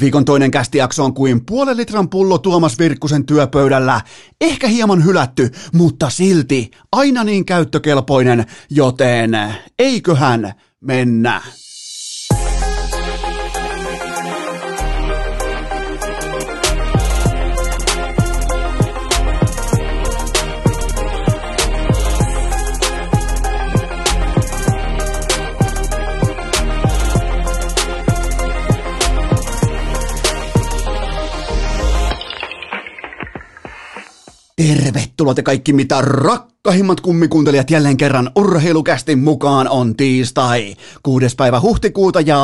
Viikon toinen kästijakso on kuin puolen litran pullo Tuomas Virkkusen työpöydällä. Ehkä hieman hylätty, mutta silti aina niin käyttökelpoinen, joten eiköhän mennä. Tervetuloa te kaikki mitä rakkahimmat kummikuuntelijat jälleen kerran urheilukästin mukaan on tiistai, kuudes päivä huhtikuuta ja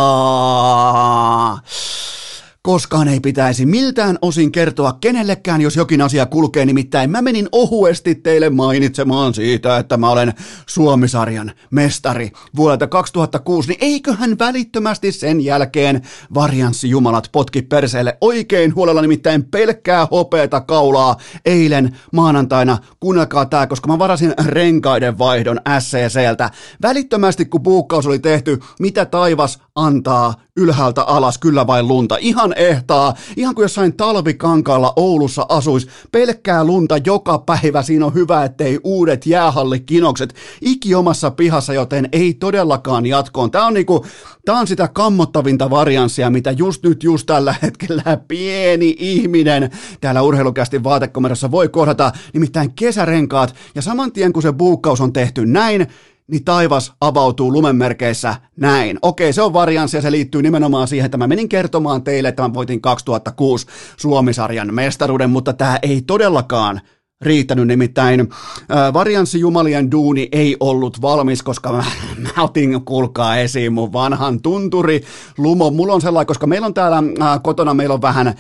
Koskaan ei pitäisi miltään osin kertoa kenellekään, jos jokin asia kulkee, nimittäin mä menin ohuesti teille mainitsemaan siitä, että mä olen Suomisarjan mestari vuodelta 2006, niin eiköhän välittömästi sen jälkeen varianssi jumalat potki perseelle oikein huolella, nimittäin pelkkää hopeeta kaulaa eilen maanantaina. Kuunnelkaa tää, koska mä varasin renkaiden vaihdon SCCltä. Välittömästi kun puukkaus oli tehty, mitä taivas antaa ylhäältä alas, kyllä vain lunta. Ihan ehtaa, ihan kuin jossain talvikankaalla Oulussa asuisi. Pelkkää lunta joka päivä, siinä on hyvä, ettei uudet jäähallikinokset iki omassa pihassa, joten ei todellakaan jatkoon. Tämä on niinku, Tämä on sitä kammottavinta varianssia, mitä just nyt, just tällä hetkellä pieni ihminen täällä urheilukästi vaatekomerossa voi kohdata, nimittäin kesärenkaat. Ja saman tien kun se buukkaus on tehty näin, niin taivas avautuu lumenmerkeissä näin. Okei, se on varianssi ja se liittyy nimenomaan siihen, että mä menin kertomaan teille, että mä voitin 2006 Suomisarjan mestaruuden, mutta tämä ei todellakaan riittänyt, nimittäin äh, varianssi Jumalien duuni ei ollut valmis, koska mä, mä otin, kuulkaa esiin mun vanhan tunturi lumo. Mulla on sellainen, koska meillä on täällä äh, kotona, meillä on vähän äh,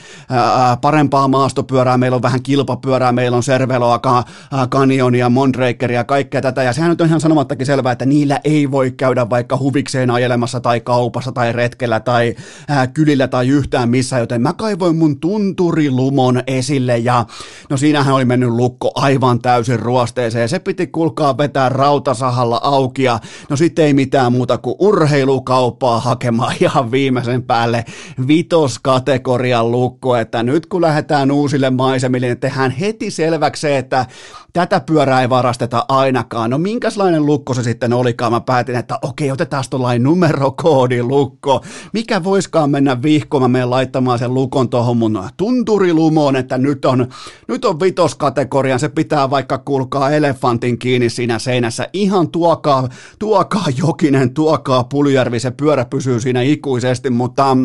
parempaa maastopyörää, meillä on vähän kilpapyörää, meillä on Serveloa, ka, äh, Canyonia, Mondrakeria, kaikkea tätä, ja sehän nyt on ihan sanomattakin selvää, että niillä ei voi käydä vaikka huvikseen ajelemassa tai kaupassa tai retkellä tai äh, kylillä tai yhtään missä, joten mä kaivoin mun tunturilumon esille, ja no siinähän oli mennyt lukko lukko aivan täysin ruosteeseen. Se piti kulkaa vetää rautasahalla auki ja no sitten ei mitään muuta kuin urheilukauppaa hakemaan ihan viimeisen päälle vitoskategorian lukko, että nyt kun lähdetään uusille maisemille, niin tehdään heti selväksi se, että tätä pyörää ei varasteta ainakaan. No minkälainen lukko se sitten olikaan? Mä päätin, että okei, otetaan tuollainen numerokoodilukko. Mikä voiskaan mennä vihkoon? Mä menen laittamaan sen lukon tuohon mun tunturilumoon, että nyt on, nyt on vitoskategoria. Se pitää vaikka kulkaa elefantin kiinni siinä seinässä. Ihan tuokaa, tuokaa Jokinen, tuokaa Puljärvi. Se pyörä pysyy siinä ikuisesti, mutta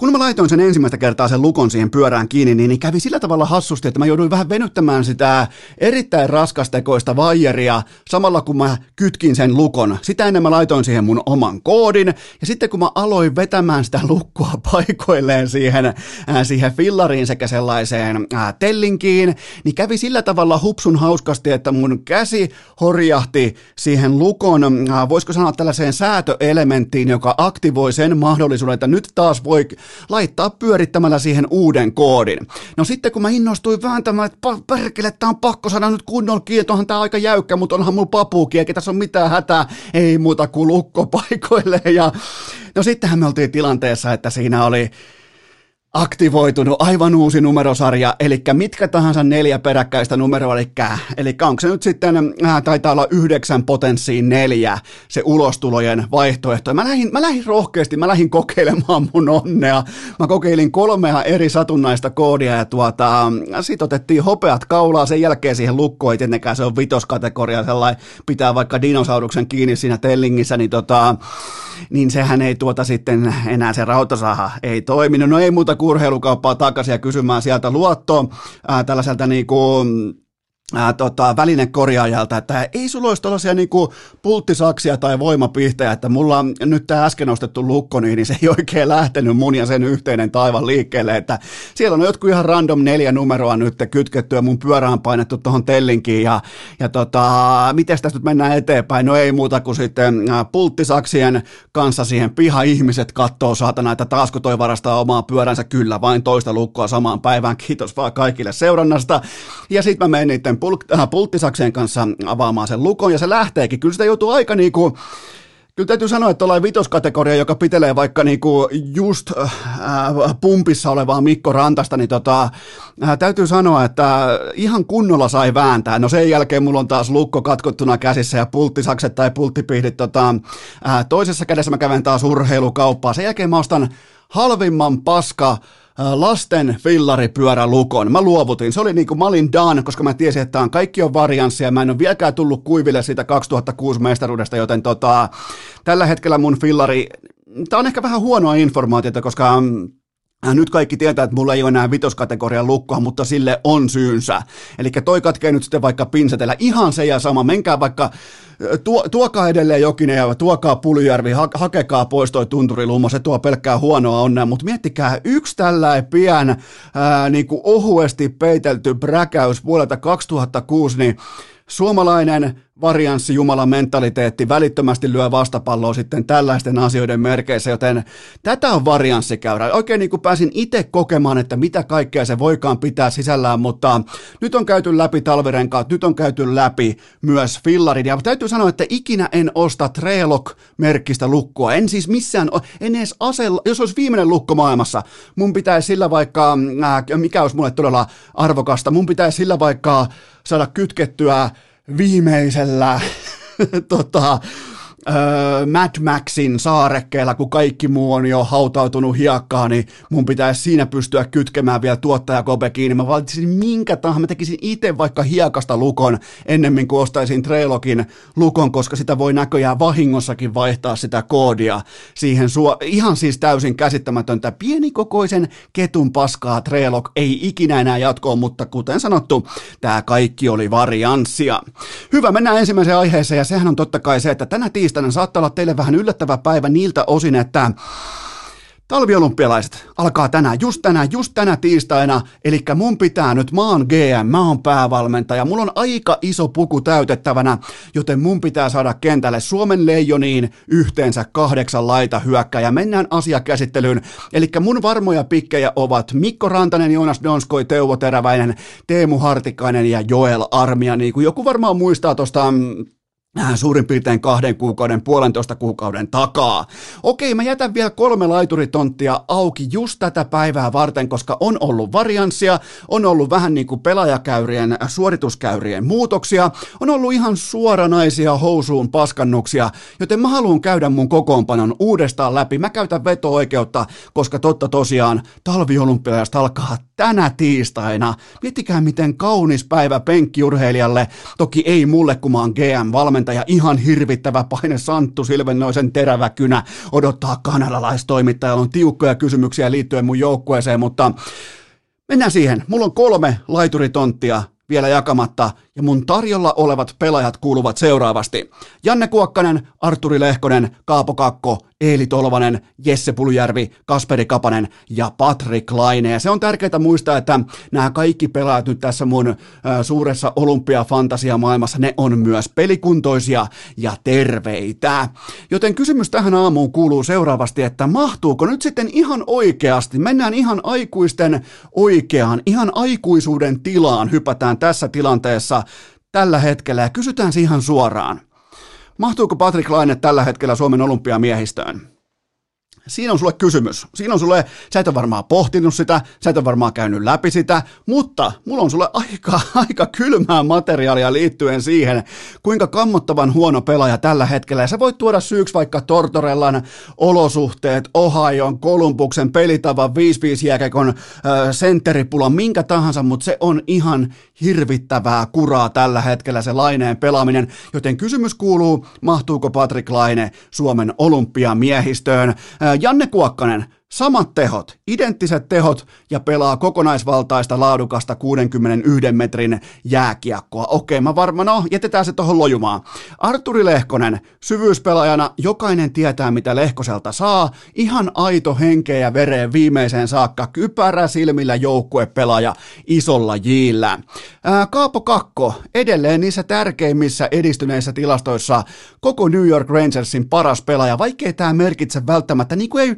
kun mä laitoin sen ensimmäistä kertaa sen lukon siihen pyörään kiinni, niin, niin kävi sillä tavalla hassusti, että mä jouduin vähän venyttämään sitä erittäin raskastekoista vaijeria samalla kun mä kytkin sen lukon. Sitä ennen mä laitoin siihen mun oman koodin, ja sitten kun mä aloin vetämään sitä lukkoa paikoilleen siihen, äh, siihen fillariin sekä sellaiseen äh, tellinkiin, niin kävi sillä tavalla hupsun hauskasti, että mun käsi horjahti siihen lukon, äh, voisiko sanoa tällaiseen säätöelementtiin, joka aktivoi sen mahdollisuuden, että nyt taas voi laittaa pyörittämällä siihen uuden koodin. No sitten kun mä innostuin vääntämään, että perkele, tää on pakko saada nyt kunnolla onhan tää aika jäykkä, mutta onhan mulla papuukin, eikä tässä on mitään hätää, ei muuta kuin lukko paikoille. Ja no sittenhän me oltiin tilanteessa, että siinä oli aktivoitunut aivan uusi numerosarja, eli mitkä tahansa neljä peräkkäistä numeroa, eli, eli onko se nyt sitten, äh, taitaa olla yhdeksän potenssiin neljä se ulostulojen vaihtoehto. Mä lähdin, mä lähdin rohkeasti, mä lähdin kokeilemaan mun onnea. Mä kokeilin kolmea eri satunnaista koodia ja tuota, sit otettiin hopeat kaulaa, sen jälkeen siihen lukkoon, ei tietenkään se on vitoskategoria, sellainen pitää vaikka dinosauruksen kiinni siinä tellingissä, niin, tota, niin sehän ei tuota sitten enää se rautasaha ei toiminut. No ei muuta kuin urheilukauppaa takaisin ja kysymään sieltä luottoa tällaiselta niin kuin, ää, tota, välinekorjaajalta, että ei sulla olisi tällaisia niin kuin pulttisaksia tai voimapihtejä, että mulla on nyt tämä äsken ostettu lukko, niin, niin se ei oikein lähtenyt mun ja sen yhteinen taivan liikkeelle, että siellä on jotkut ihan random neljä numeroa nyt kytkettyä mun pyörään painettu tuohon tellinkiin ja, ja tota, miten tästä nyt mennään eteenpäin, no ei muuta kuin sitten ää, pulttisaksien kanssa siihen piha ihmiset kattoo saatana, että taasko toi varastaa omaa pyöränsä, kyllä vain toista lukkoa samaan päivään, kiitos vaan kaikille seurannasta, ja sitten mä niiden pul- äh, pulttisakseen kanssa avaamaan sen lukon ja se lähteekin. Kyllä sitä joutuu aika niinku Kyllä täytyy sanoa, että ollaan vitoskategoria, joka pitelee vaikka niinku just äh, pumpissa olevaa Mikko Rantasta, niin tota, äh, täytyy sanoa, että ihan kunnolla sai vääntää. No sen jälkeen mulla on taas lukko katkottuna käsissä ja pulttisakset tai pulttipihdit tota, äh, toisessa kädessä mä käven taas urheilukauppaa. Sen jälkeen mä ostan halvimman paska lasten fillaripyörälukon. Mä luovutin. Se oli niin kuin mä olin done, koska mä tiesin, että on kaikki on varianssia. Mä en ole vieläkään tullut kuiville siitä 2006 mestaruudesta, joten tota, tällä hetkellä mun fillari, tää on ehkä vähän huonoa informaatiota, koska mm, nyt kaikki tietää, että mulla ei ole enää vitoskategorian lukkoa, mutta sille on syynsä. Eli toi katkee nyt sitten vaikka pinsetellä ihan se ja sama. Menkää vaikka, tuo, tuokaa edelleen Jokinen ja tuokaa Puljärvi, ha, hakekaa pois toi tunturilummo, se tuo pelkkää huonoa onnea. Mutta miettikää, yksi tällainen pian ää, niin kuin ohuesti peitelty bräkäys vuodelta 2006, niin suomalainen varianssi Jumalan mentaliteetti välittömästi lyö vastapalloa sitten tällaisten asioiden merkeissä, joten tätä on varianssikäyrä. Oikein niin kuin pääsin itse kokemaan, että mitä kaikkea se voikaan pitää sisällään, mutta nyt on käyty läpi talvirenkaat, nyt on käyty läpi myös fillarin, ja täytyy sanoa, että ikinä en osta Trelok-merkkistä lukkoa, en siis missään, en edes asella, jos olisi viimeinen lukko maailmassa, mun pitäisi sillä vaikka, äh, mikä olisi mulle todella arvokasta, mun pitäisi sillä vaikka saada kytkettyä viimeisellä tota, öö, Mad Maxin saarekkeella, kun kaikki muu on jo hautautunut hiekkaan, niin mun pitäisi siinä pystyä kytkemään vielä tuottajakope kiinni. Mä valitsin minkä tahansa, mä tekisin itse vaikka hiekasta lukon ennemmin kuin ostaisin Trailokin lukon, koska sitä voi näköjään vahingossakin vaihtaa sitä koodia siihen suo- ihan siis täysin käsittämätöntä pienikokoisen ketun paskaa Trailok ei ikinä enää jatkoa, mutta kuten sanottu, tämä kaikki oli varianssia. Hyvä, mennään ensimmäiseen aiheeseen ja sehän on totta kai se, että tänä tiistaina tiistaina saattaa olla teille vähän yllättävä päivä niiltä osin, että Talviolympialaiset alkaa tänään, just tänään, just tänä tiistaina, eli mun pitää nyt, mä oon GM, mä oon päävalmentaja, mulla on aika iso puku täytettävänä, joten mun pitää saada kentälle Suomen leijoniin yhteensä kahdeksan laita hyökkäjä. Mennään asiakäsittelyyn, eli mun varmoja pikkejä ovat Mikko Rantanen, Joonas Donskoi, Teuvo Teräväinen, Teemu Hartikainen ja Joel Armia, niin kuin joku varmaan muistaa tuosta mm, suurin piirtein kahden kuukauden, puolentoista kuukauden takaa. Okei, mä jätän vielä kolme laituritonttia auki just tätä päivää varten, koska on ollut varianssia, on ollut vähän niin kuin pelaajakäyrien, äh, suorituskäyrien muutoksia, on ollut ihan suoranaisia housuun paskannuksia, joten mä haluan käydä mun kokoonpanon uudestaan läpi. Mä käytän veto-oikeutta, koska totta tosiaan talviolympialaista alkaa tänä tiistaina. Miettikää miten kaunis päivä penkkiurheilijalle, toki ei mulle kun mä oon GM-valmentaja, ja ihan hirvittävä paine Santtu Silvennoisen terävä kynä odottaa kanadalaistoimittajalla on tiukkoja kysymyksiä liittyen mun joukkueeseen, mutta mennään siihen. Mulla on kolme laituritonttia vielä jakamatta, ja mun tarjolla olevat pelaajat kuuluvat seuraavasti. Janne Kuokkanen, Arturi Lehkonen, Kaapo Kakko, Eeli Tolvanen, Jesse Puljärvi, Kasperi Kapanen ja Patrick Laine. Ja se on tärkeää muistaa, että nämä kaikki pelaajat nyt tässä mun äh, suuressa olympiafantasia-maailmassa, ne on myös pelikuntoisia ja terveitä. Joten kysymys tähän aamuun kuuluu seuraavasti, että mahtuuko nyt sitten ihan oikeasti, mennään ihan aikuisten oikeaan, ihan aikuisuuden tilaan, hypätään tässä tilanteessa tällä hetkellä ja kysytään siihen suoraan. Mahtuuko Patrick Laine tällä hetkellä Suomen olympiamiehistöön? Siinä on sulle kysymys. Siinä on sulle, sä et ole varmaan pohtinut sitä, sä et ole varmaan käynyt läpi sitä, mutta mulla on sulle aika, aika kylmää materiaalia liittyen siihen, kuinka kammottavan huono pelaaja tällä hetkellä. Ja sä voit tuoda syyksi vaikka Tortorellan olosuhteet, Ohioon, Kolumbuksen pelitavan 5-5 jääkekon sentteripulan, minkä tahansa, mutta se on ihan hirvittävää kuraa tällä hetkellä se Laineen pelaaminen, joten kysymys kuuluu, mahtuuko Patrick Laine Suomen olympiamiehistöön? Janne Kuokkanen, samat tehot, identtiset tehot ja pelaa kokonaisvaltaista laadukasta 61 metrin jääkiekkoa. Okei, mä varmaan, no jätetään se tuohon lojumaan. Arturi Lehkonen, syvyyspelaajana, jokainen tietää mitä Lehkoselta saa, ihan aito henkeä ja vereen viimeiseen saakka, kypärä silmillä joukkuepelaaja isolla jillä. Kaapo Kakko, edelleen niissä tärkeimmissä edistyneissä tilastoissa koko New York Rangersin paras pelaaja, vaikkei tämä merkitse välttämättä, niin kuin ei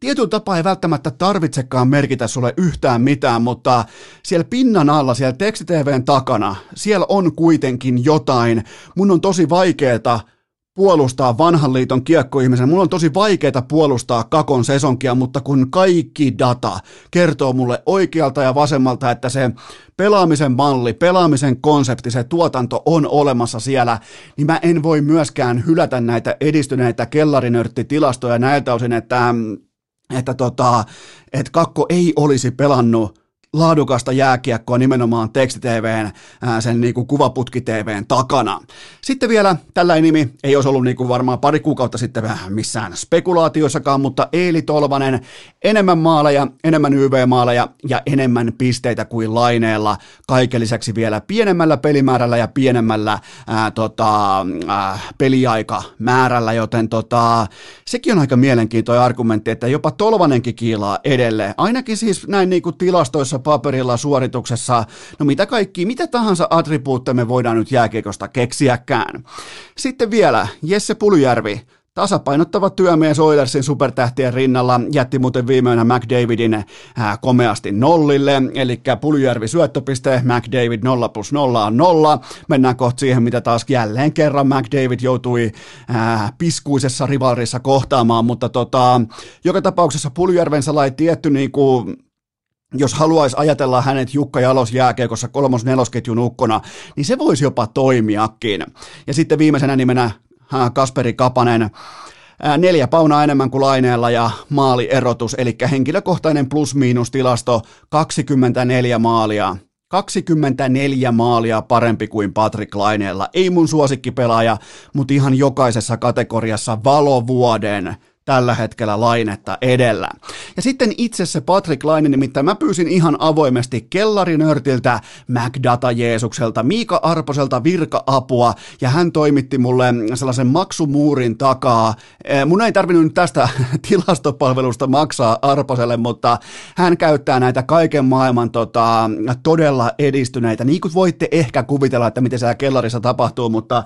tietyllä tapaa ei välttämättä tarvitsekaan merkitä sulle yhtään mitään, mutta siellä pinnan alla, siellä tekstitvn takana, siellä on kuitenkin jotain. Mun on tosi vaikeeta puolustaa vanhan liiton kiekkoihmisen. Mulla on tosi vaikeaa puolustaa Kakon sesonkia, mutta kun kaikki data kertoo mulle oikealta ja vasemmalta, että se pelaamisen malli, pelaamisen konsepti, se tuotanto on olemassa siellä, niin mä en voi myöskään hylätä näitä edistyneitä kellarinörttitilastoja näiltä osin, että että, tota, että Kakko ei olisi pelannut laadukasta jääkiekkoa nimenomaan tekstitvn, sen niin kuin kuvaputki-tvn takana. Sitten vielä tällä nimi, ei olisi ollut niin kuin varmaan pari kuukautta sitten missään spekulaatioissakaan, mutta Eeli Tolvanen, enemmän maaleja, enemmän YV-maaleja ja enemmän pisteitä kuin laineella, kaiken lisäksi vielä pienemmällä pelimäärällä ja pienemmällä ää, tota, ää, peliaikamäärällä, joten tota, sekin on aika mielenkiintoinen argumentti, että jopa Tolvanenkin kiilaa edelleen, ainakin siis näin niin kuin tilastoissa paperilla, suorituksessa, no mitä kaikki, mitä tahansa attribuutteja me voidaan nyt jääkiekosta keksiäkään. Sitten vielä Jesse Puljärvi, Tasapainottava työmies Oilersin supertähtien rinnalla jätti muuten viimeinen McDavidin äh, komeasti nollille, eli Puljärvi syöttöpiste, McDavid 0 plus 0 on 0. Mennään kohta siihen, mitä taas jälleen kerran McDavid joutui ää, äh, piskuisessa rivalrissa kohtaamaan, mutta tota, joka tapauksessa Puljärven sellainen tietty niin kuin, jos haluaisi ajatella hänet Jukka Jalos jääkeikossa kolmos nelosketjun ukkona, niin se voisi jopa toimiakin. Ja sitten viimeisenä nimenä Kasperi Kapanen, neljä paunaa enemmän kuin laineella ja maalierotus, eli henkilökohtainen plus-miinus tilasto 24 maalia. 24 maalia parempi kuin Patrick Laineella. Ei mun suosikkipelaaja, mutta ihan jokaisessa kategoriassa valovuoden tällä hetkellä lainetta edellä. Ja sitten itse se Patrick Laine, nimittäin mä pyysin ihan avoimesti kellarinörtiltä, MacData Jeesukselta, Miika Arposelta virka-apua, ja hän toimitti mulle sellaisen maksumuurin takaa. Mun ei tarvinnut nyt tästä tilastopalvelusta maksaa Arposelle, mutta hän käyttää näitä kaiken maailman tota, todella edistyneitä, niin kuin voitte ehkä kuvitella, että miten siellä kellarissa tapahtuu, mutta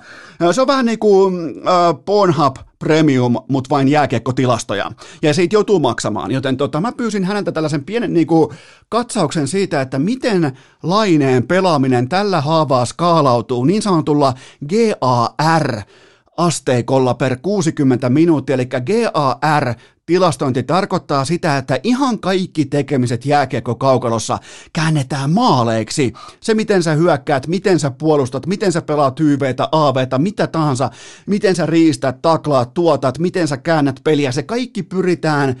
se on vähän niin kuin uh, Pornhub premium, mutta vain jääkiekkotilastoja. Ja siitä joutuu maksamaan, joten tota, mä pyysin häneltä tällaisen pienen niin kuin, katsauksen siitä, että miten laineen pelaaminen tällä haavaa skaalautuu niin sanotulla GAR asteikolla per 60 minuuttia, eli GAR tilastointi tarkoittaa sitä, että ihan kaikki tekemiset jääkiekko-kaukalossa käännetään maaleiksi. Se, miten sä hyökkäät, miten sä puolustat, miten sä pelaat YVtä, AVtä, mitä tahansa, miten sä riistät, taklaat, tuotat, miten sä käännät peliä, se kaikki pyritään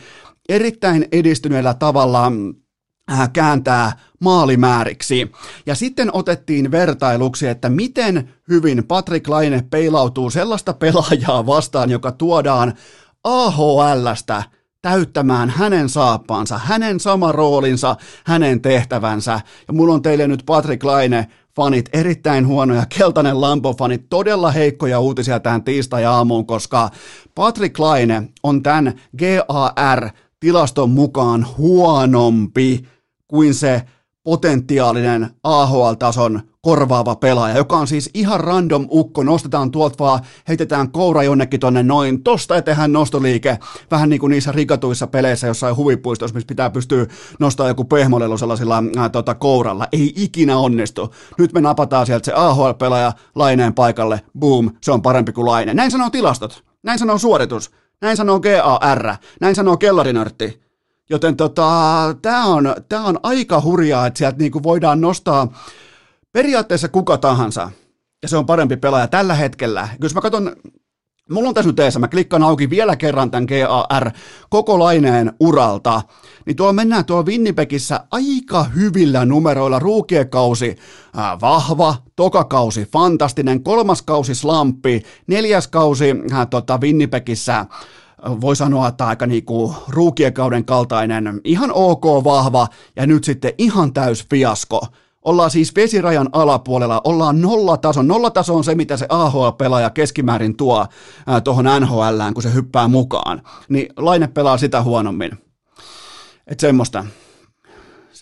erittäin edistyneellä tavalla äh, kääntää maalimääriksi. Ja sitten otettiin vertailuksi, että miten hyvin Patrick Laine peilautuu sellaista pelaajaa vastaan, joka tuodaan AHLstä täyttämään hänen saappaansa, hänen sama roolinsa, hänen tehtävänsä. Ja mulla on teille nyt Patrick Laine fanit, erittäin huonoja, keltainen Lampo-fanit, todella heikkoja uutisia tähän tiistai-aamuun, koska Patrick Laine on tämän GAR-tilaston mukaan huonompi kuin se potentiaalinen AHL-tason korvaava pelaaja, joka on siis ihan random ukko, nostetaan tuolta vaan, heitetään koura jonnekin tonne noin, tosta ja tehdään nostoliike, vähän niin kuin niissä rikatuissa peleissä jossain huvipuistossa, missä pitää pystyä nostamaan joku pehmolelu sellaisilla ää, tota, kouralla, ei ikinä onnistu. Nyt me napataan sieltä se AHL-pelaaja laineen paikalle, boom, se on parempi kuin laine. Näin sanoo tilastot, näin sanoo suoritus, näin sanoo GAR, näin sanoo kellarinörtti. Joten tota, tämä on, tää on aika hurjaa, että sieltä niinku voidaan nostaa periaatteessa kuka tahansa, ja se on parempi pelaaja tällä hetkellä. Jos mä katson, mulla on tässä nyt eessä, mä klikkaan auki vielä kerran tämän GAR koko laineen uralta, niin tuolla mennään tuolla Winnipegissä aika hyvillä numeroilla. Ruukiekausi äh, vahva, tokakausi fantastinen, kolmas kausi slampi, neljäs kausi äh, tota, Winnipegissä voi sanoa, että aika niinku ruukiekauden kaltainen, ihan ok vahva ja nyt sitten ihan täys fiasko. Ollaan siis vesirajan alapuolella, ollaan nollataso. Nollataso on se, mitä se AHL-pelaaja keskimäärin tuo tuohon NHLään, kun se hyppää mukaan. Niin Laine pelaa sitä huonommin. Että semmoista.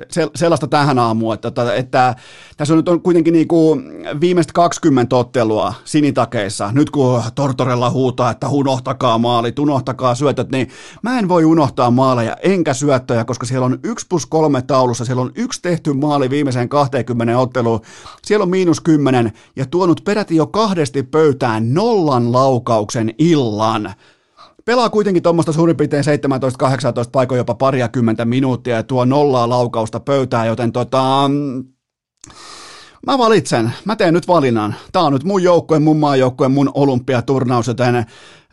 Se, sellaista tähän aamuun, että, että, että tässä on nyt on kuitenkin niin kuin viimeiset 20 ottelua sinitakeissa, nyt kun Tortorella huutaa, että unohtakaa maalit, unohtakaa syötöt, niin mä en voi unohtaa maaleja enkä syöttöjä, koska siellä on 1 plus 3 taulussa, siellä on yksi tehty maali viimeiseen 20 otteluun, siellä on miinus 10 ja tuonut peräti jo kahdesti pöytään nollan laukauksen illan pelaa kuitenkin tuommoista suurin piirtein 17-18 paikoin jopa pariakymmentä minuuttia ja tuo nollaa laukausta pöytään, joten tota, Mä valitsen, mä teen nyt valinnan. Tää on nyt mun joukkue, mun maajoukkue, mun olympiaturnaus, joten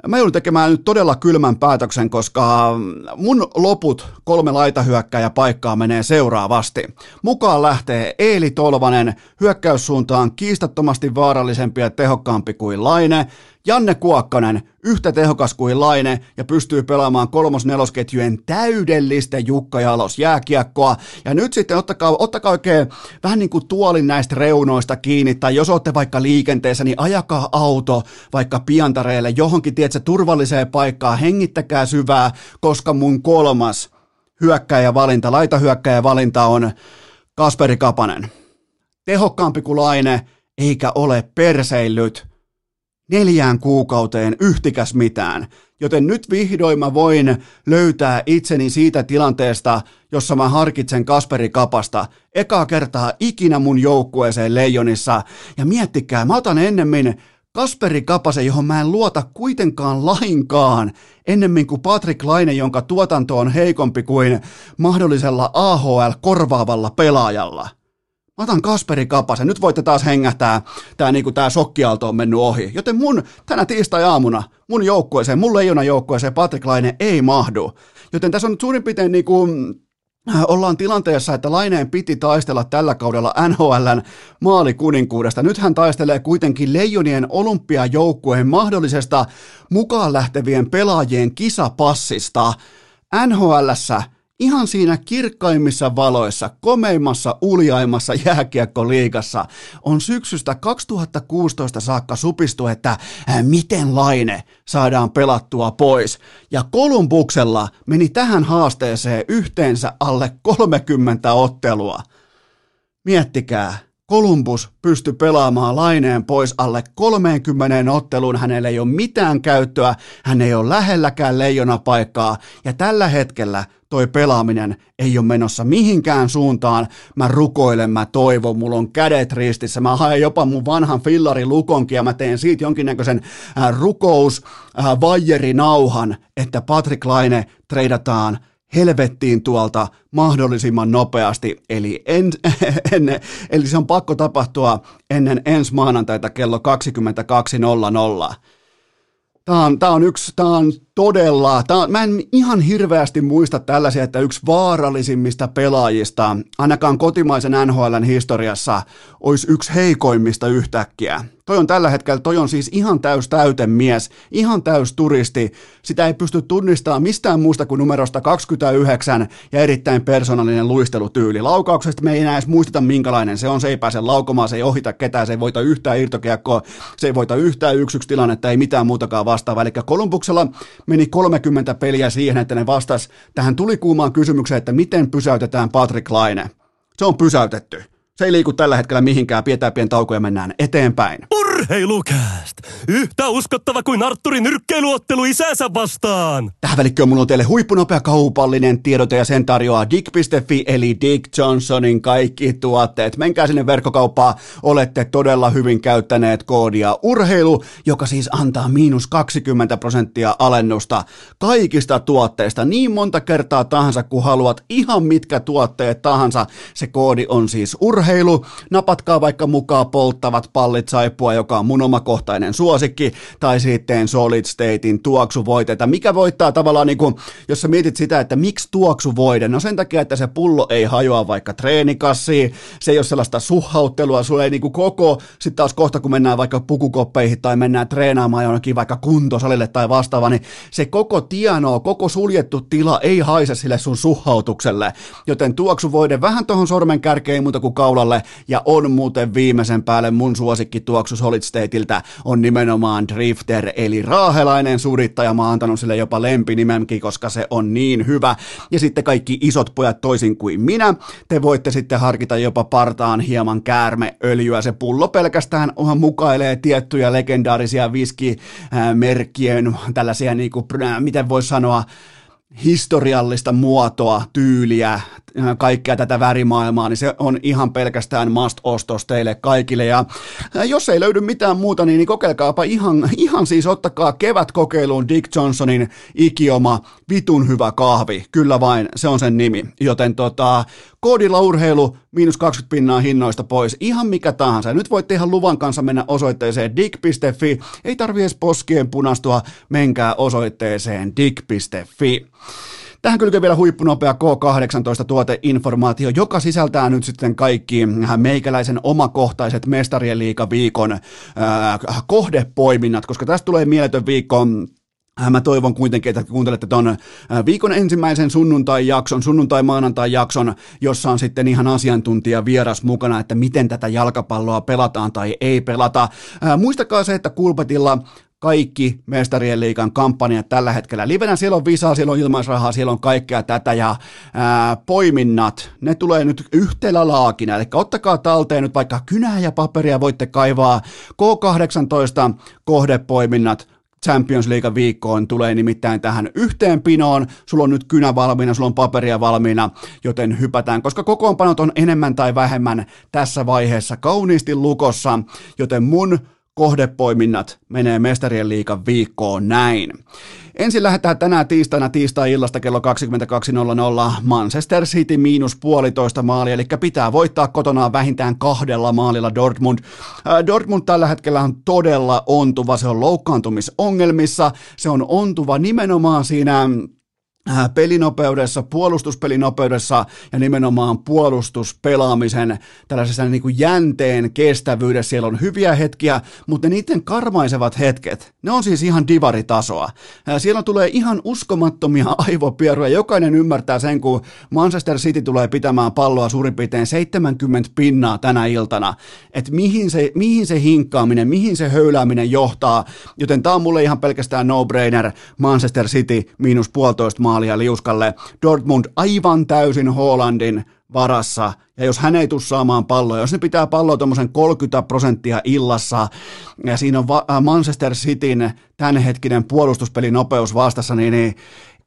mä joudun tekemään nyt todella kylmän päätöksen, koska mun loput kolme laitahyökkäjä paikkaa menee seuraavasti. Mukaan lähtee Eeli Tolvanen, hyökkäyssuuntaan kiistattomasti vaarallisempi ja tehokkaampi kuin Laine. Janne Kuokkanen, yhtä tehokas kuin Laine ja pystyy pelaamaan kolmos-nelosketjujen täydellistä Jukka Jalos jääkiekkoa. Ja nyt sitten ottakaa, ottakaa oikein vähän niin kuin tuolin näistä reunoista kiinni, tai jos olette vaikka liikenteessä, niin ajakaa auto vaikka piantareille johonkin, tiedätkö, turvalliseen paikkaan, hengittäkää syvää, koska mun kolmas hyökkäjä valinta, laitahyökkäjä valinta on Kasperi Kapanen. Tehokkaampi kuin Laine, eikä ole perseillyt neljään kuukauteen yhtikäs mitään. Joten nyt vihdoin mä voin löytää itseni siitä tilanteesta, jossa mä harkitsen Kasperi Kapasta ekaa kertaa ikinä mun joukkueeseen Leijonissa. Ja miettikää, mä otan ennemmin Kasperi Kapasen, johon mä en luota kuitenkaan lainkaan, ennemmin kuin Patrick Laine, jonka tuotanto on heikompi kuin mahdollisella AHL-korvaavalla pelaajalla – Mä otan Kasperi Kapasen. Nyt voitte taas hengähtää. Tää, niinku, tää sokkiaalto on mennyt ohi. Joten mun tänä tiistai-aamuna mun joukkueeseen, mun leijona joukkueeseen Patrick Laine ei mahdu. Joten tässä on suurin piirtein niinku, ollaan tilanteessa, että Laineen piti taistella tällä kaudella NHLn maalikuninkuudesta. Nyt hän taistelee kuitenkin Leijonien olympiajoukkueen mahdollisesta mukaan lähtevien pelaajien kisapassista. NHLssä ihan siinä kirkkaimmissa valoissa, komeimmassa, uljaimmassa jääkiekkoliigassa on syksystä 2016 saakka supistu, että miten Laine saadaan pelattua pois. Ja Kolumbuksella meni tähän haasteeseen yhteensä alle 30 ottelua. Miettikää, Kolumbus pystyi pelaamaan laineen pois alle 30 otteluun. Hänellä ei ole mitään käyttöä, hän ei ole lähelläkään leijona paikkaa ja tällä hetkellä toi pelaaminen ei ole menossa mihinkään suuntaan. Mä rukoilen, mä toivon, mulla on kädet ristissä. Mä haen jopa mun vanhan fillari lukonkin ja mä teen siitä jonkinnäköisen äh, rukous äh, nauhan, että Patrick Laine treidataan helvettiin tuolta mahdollisimman nopeasti, eli, en, en, eli se on pakko tapahtua ennen ensi maanantaita kello 22.00. Tämä on, tämä on yksi, tämä on todella, tämä on, mä en ihan hirveästi muista tällaisia, että yksi vaarallisimmista pelaajista, ainakaan kotimaisen NHLn historiassa, olisi yksi heikoimmista yhtäkkiä. Toi on tällä hetkellä, toi on siis ihan täys täyten mies, ihan täys turisti. Sitä ei pysty tunnistamaan mistään muusta kuin numerosta 29 ja erittäin persoonallinen luistelutyyli. Laukauksesta me ei enää edes muisteta minkälainen se on, se ei pääse laukomaan, se ei ohita ketään, se ei voita yhtään irtokiekkoa, se ei voita yhtään yksi tilannetta, ei mitään muutakaan vastaavaa. Eli Kolumbuksella meni 30 peliä siihen, että ne vastas tähän tuli kuumaan kysymykseen, että miten pysäytetään Patrick Laine. Se on pysäytetty. Se ei liiku tällä hetkellä mihinkään, pidetään pieni tauko ja mennään eteenpäin. Urheilukääst! Yhtä uskottava kuin Arturin nyrkkeiluottelu isänsä vastaan! Tähän välikköön mulla on teille huippunopea kaupallinen tiedote ja sen tarjoaa dig.fi eli Dick Johnsonin kaikki tuotteet. Menkää sinne verkkokauppaan, olette todella hyvin käyttäneet koodia urheilu, joka siis antaa miinus 20 prosenttia alennusta kaikista tuotteista niin monta kertaa tahansa kuin haluat, ihan mitkä tuotteet tahansa. Se koodi on siis urheilu. Napatkaa vaikka mukaan polttavat pallit saippua, joka on mun omakohtainen suosikki, tai sitten Solid Statein tuoksuvoiteita. Mikä voittaa tavallaan, niin kuin, jos sä mietit sitä, että miksi tuoksuvoide? No sen takia, että se pullo ei hajoa vaikka treenikassiin, se ei ole sellaista suhauttelua, sulle ei niin kuin koko, sitten taas kohta kun mennään vaikka pukukoppeihin tai mennään treenaamaan jonnekin vaikka kuntosalille tai vastaava, niin se koko tiano, koko suljettu tila ei haise sille sun suhautukselle, joten tuoksuvoide vähän tuohon sormen kärkeen muuta kuin kaulalle, ja on muuten viimeisen päälle mun suosikki tuoksu Solid Stateiltä on nimenomaan Drifter, eli raahelainen surittaja. Mä oon antanut sille jopa lempinimenkin, koska se on niin hyvä. Ja sitten kaikki isot pojat toisin kuin minä. Te voitte sitten harkita jopa partaan hieman käärmeöljyä. Se pullo pelkästään mukailee tiettyjä legendaarisia viskimerkkien, tällaisia niin kuin, miten voisi sanoa, historiallista muotoa, tyyliä, kaikkea tätä värimaailmaa, niin se on ihan pelkästään must-ostos teille kaikille. Ja jos ei löydy mitään muuta, niin kokeilkaapa ihan, ihan siis ottakaa kevätkokeiluun Dick Johnsonin ikioma vitun hyvä kahvi. Kyllä vain, se on sen nimi. Joten tota, koodilla urheilu, miinus 20 pinnaa hinnoista pois, ihan mikä tahansa. Nyt voitte ihan luvan kanssa mennä osoitteeseen dig.fi, ei tarvi edes poskien punastua, menkää osoitteeseen dig.fi. Tähän kylkee vielä huippunopea K18-tuoteinformaatio, joka sisältää nyt sitten kaikki meikäläisen omakohtaiset mestarien liikaviikon äh, kohdepoiminnat, koska tästä tulee mieletön viikko Äh, mä toivon kuitenkin, että kuuntelette ton äh, viikon ensimmäisen sunnuntai-jakson, sunnuntai-maanantai-jakson, jossa on sitten ihan asiantuntija vieras mukana, että miten tätä jalkapalloa pelataan tai ei pelata. Äh, muistakaa se, että Kulpetilla kaikki mestarien liikan kampanjat tällä hetkellä livenä. Siellä on visaa, siellä on ilmaisrahaa, siellä on kaikkea tätä ja ää, poiminnat, ne tulee nyt yhtellä laakina. Eli ottakaa talteen nyt vaikka kynää ja paperia voitte kaivaa. K18 kohdepoiminnat Champions League viikkoon tulee nimittäin tähän yhteen pinoon. Sulla on nyt kynä valmiina, sulla on paperia valmiina, joten hypätään, koska kokoonpanot on enemmän tai vähemmän tässä vaiheessa kauniisti lukossa, joten mun kohdepoiminnat menee mestarien liikan viikkoon näin. Ensin lähdetään tänään tiistaina tiistai-illasta kello 22.00 Manchester City miinus puolitoista maalia, eli pitää voittaa kotonaan vähintään kahdella maalilla Dortmund. Äh, Dortmund tällä hetkellä on todella ontuva, se on loukkaantumisongelmissa, se on ontuva nimenomaan siinä Äh, pelinopeudessa, puolustuspelinopeudessa ja nimenomaan puolustuspelaamisen tällaisessa niin kuin jänteen kestävyydessä. Siellä on hyviä hetkiä, mutta niiden karmaisevat hetket, ne on siis ihan divaritasoa. Äh, siellä tulee ihan uskomattomia aivopieruja. Jokainen ymmärtää sen, kun Manchester City tulee pitämään palloa suurin piirtein 70 pinnaa tänä iltana, että mihin se, mihin se hinkkaaminen, mihin se höylääminen johtaa. Joten tämä on mulle ihan pelkästään no-brainer Manchester City miinus puolitoista maalia liuskalle. Dortmund aivan täysin Hollandin varassa, ja jos hän ei tule saamaan palloa, jos ne pitää palloa tuommoisen 30 prosenttia illassa, ja siinä on äh, Manchester Cityn tämänhetkinen puolustuspelinopeus vastassa, niin, niin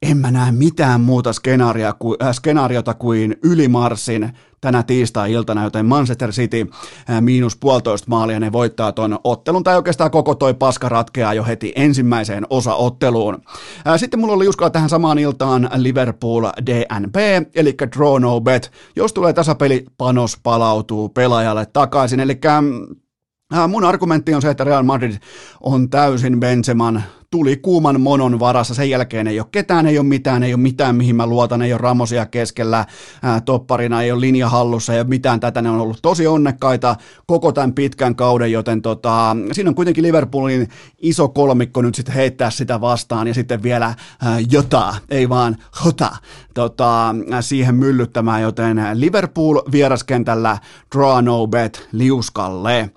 en mä näe mitään muuta skenaariota kuin, äh, skenaariota kuin ylimarssin tänä tiistai-iltana, joten Manchester City äh, miinus puolitoista maalia, ne voittaa ton ottelun, tai oikeastaan koko toi paska ratkeaa jo heti ensimmäiseen osaotteluun. Äh, sitten mulla oli uskoa tähän samaan iltaan Liverpool DNP, eli draw no bet. Jos tulee tasapeli, panos palautuu pelaajalle takaisin, eli äh, Mun argumentti on se, että Real Madrid on täysin Benzeman tuli kuuman monon varassa, sen jälkeen ei ole ketään, ei ole mitään, ei ole mitään mihin mä luotan, ei ole Ramosia keskellä ää, topparina, ei ole linja hallussa, ei ole mitään tätä, ne on ollut tosi onnekkaita koko tämän pitkän kauden, joten tota, siinä on kuitenkin Liverpoolin iso kolmikko nyt sitten heittää sitä vastaan ja sitten vielä ää, jota, ei vaan hota, tota, siihen myllyttämään, joten Liverpool vieraskentällä draw no bet liuskalle.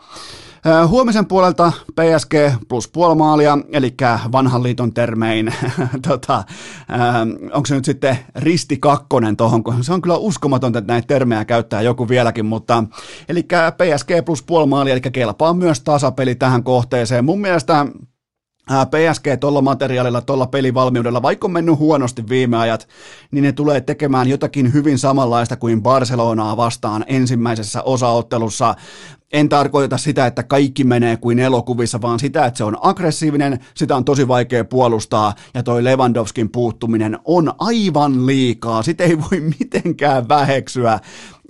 Huomisen puolelta PSG plus puoli maalia, eli vanhan liiton termein, tota, onko se nyt sitten risti kakkonen tuohon, kun se on kyllä uskomatonta, että näitä termejä käyttää joku vieläkin, mutta eli PSG plus puoli maalia, eli kelpaa myös tasapeli tähän kohteeseen. Mun mielestä PSG tuolla materiaalilla, tuolla pelivalmiudella, vaikka on mennyt huonosti viime ajat, niin ne tulee tekemään jotakin hyvin samanlaista kuin Barcelonaa vastaan ensimmäisessä osaottelussa. En tarkoita sitä, että kaikki menee kuin elokuvissa, vaan sitä, että se on aggressiivinen, sitä on tosi vaikea puolustaa, ja toi Lewandowskin puuttuminen on aivan liikaa. Sitä ei voi mitenkään väheksyä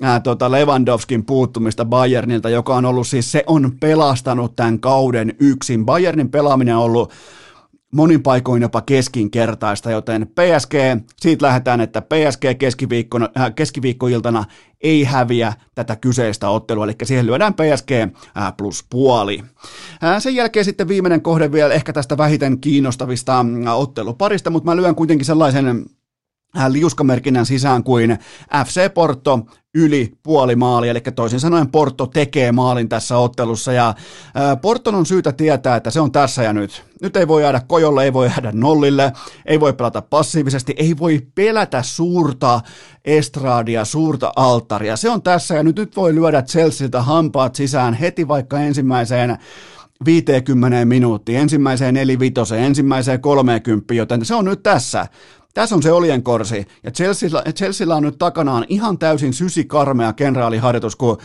ää, tota Lewandowskin puuttumista Bayernilta, joka on ollut siis, se on pelastanut tämän kauden yksin. Bayernin pelaaminen on ollut monin paikoin jopa keskinkertaista, joten PSG, siitä lähdetään, että PSG keskiviikkona, äh, keskiviikkoiltana ei häviä tätä kyseistä ottelua, eli siihen lyödään PSG äh, plus puoli. Äh, sen jälkeen sitten viimeinen kohde vielä ehkä tästä vähiten kiinnostavista äh, otteluparista, mutta mä lyön kuitenkin sellaisen Äh, liuskamerkinnän sisään kuin FC Porto yli puoli maali, eli toisin sanoen Porto tekee maalin tässä ottelussa, ja Porton on syytä tietää, että se on tässä ja nyt. Nyt ei voi jäädä kojolle, ei voi jäädä nollille, ei voi pelata passiivisesti, ei voi pelätä suurta estradia, suurta alttaria. Se on tässä ja nyt, nyt voi lyödä Chelsealtä hampaat sisään heti vaikka ensimmäiseen 50 minuuttia, ensimmäiseen nelivitoseen, ensimmäiseen 30, joten se on nyt tässä. Tässä on se oljenkorsi, ja Chelsealla, Chelsealla on nyt takanaan ihan täysin sysikarmea kenraaliharjoitus, kun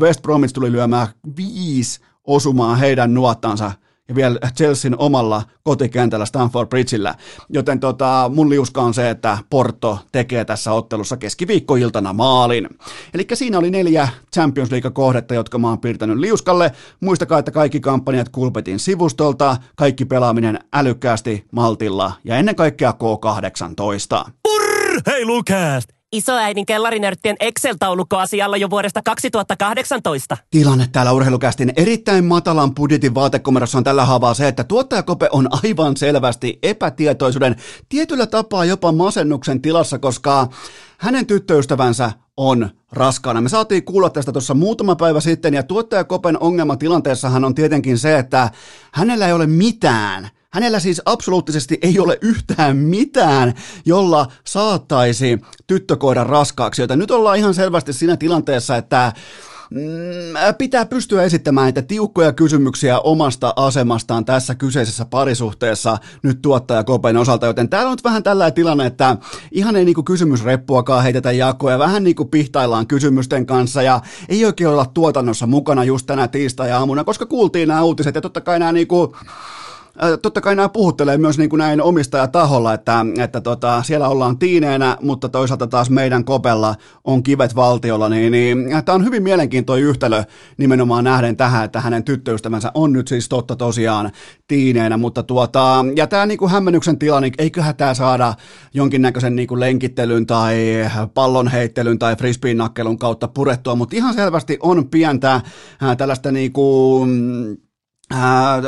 West Bromwich tuli lyömään viisi osumaan heidän nuottansa ja vielä Chelsean omalla kotikentällä Stanford Bridgeillä. Joten tota, mun liuska on se, että Porto tekee tässä ottelussa keskiviikkoiltana maalin. Eli siinä oli neljä Champions League-kohdetta, jotka mä oon piirtänyt liuskalle. Muistakaa, että kaikki kampanjat kulpetin sivustolta, kaikki pelaaminen älykkäästi, maltilla ja ennen kaikkea K18. Purr! Isoäidin kellarinörttien Excel-taulukko asialla jo vuodesta 2018. Tilanne täällä urheilukästin erittäin matalan budjetin vaatekomerossa on tällä haavaa se, että tuottajakope on aivan selvästi epätietoisuuden, tietyllä tapaa jopa masennuksen tilassa, koska hänen tyttöystävänsä on raskaana. Me saatiin kuulla tästä tuossa muutama päivä sitten, ja tuottajakopen ongelma tilanteessahan on tietenkin se, että hänellä ei ole mitään – Hänellä siis absoluuttisesti ei ole yhtään mitään, jolla saattaisi tyttökoiran raskaaksi, joten nyt ollaan ihan selvästi siinä tilanteessa, että mm, pitää pystyä esittämään näitä tiukkoja kysymyksiä omasta asemastaan tässä kyseisessä parisuhteessa nyt tuottaja Kopen osalta, joten täällä on nyt vähän tällainen tilanne, että ihan ei niinku kysymysreppuakaan heitetä jakoja, vähän niinku pihtaillaan kysymysten kanssa ja ei oikein olla tuotannossa mukana just tänä tiistai-aamuna, koska kuultiin nämä uutiset ja totta kai nämä niinku totta kai nämä puhuttelee myös niin kuin näin omistajataholla, että, että tota, siellä ollaan tiineenä, mutta toisaalta taas meidän kopella on kivet valtiolla, niin, niin tämä on hyvin mielenkiintoinen yhtälö nimenomaan nähden tähän, että hänen tyttöystävänsä on nyt siis totta tosiaan tiineenä, mutta tuota, ja tämä niin kuin hämmennyksen tila, niin eiköhän tämä saada jonkinnäköisen niin kuin lenkittelyn tai pallonheittelyn tai frisbeen nakkelun kautta purettua, mutta ihan selvästi on pientä tällaista niin kuin, Ää,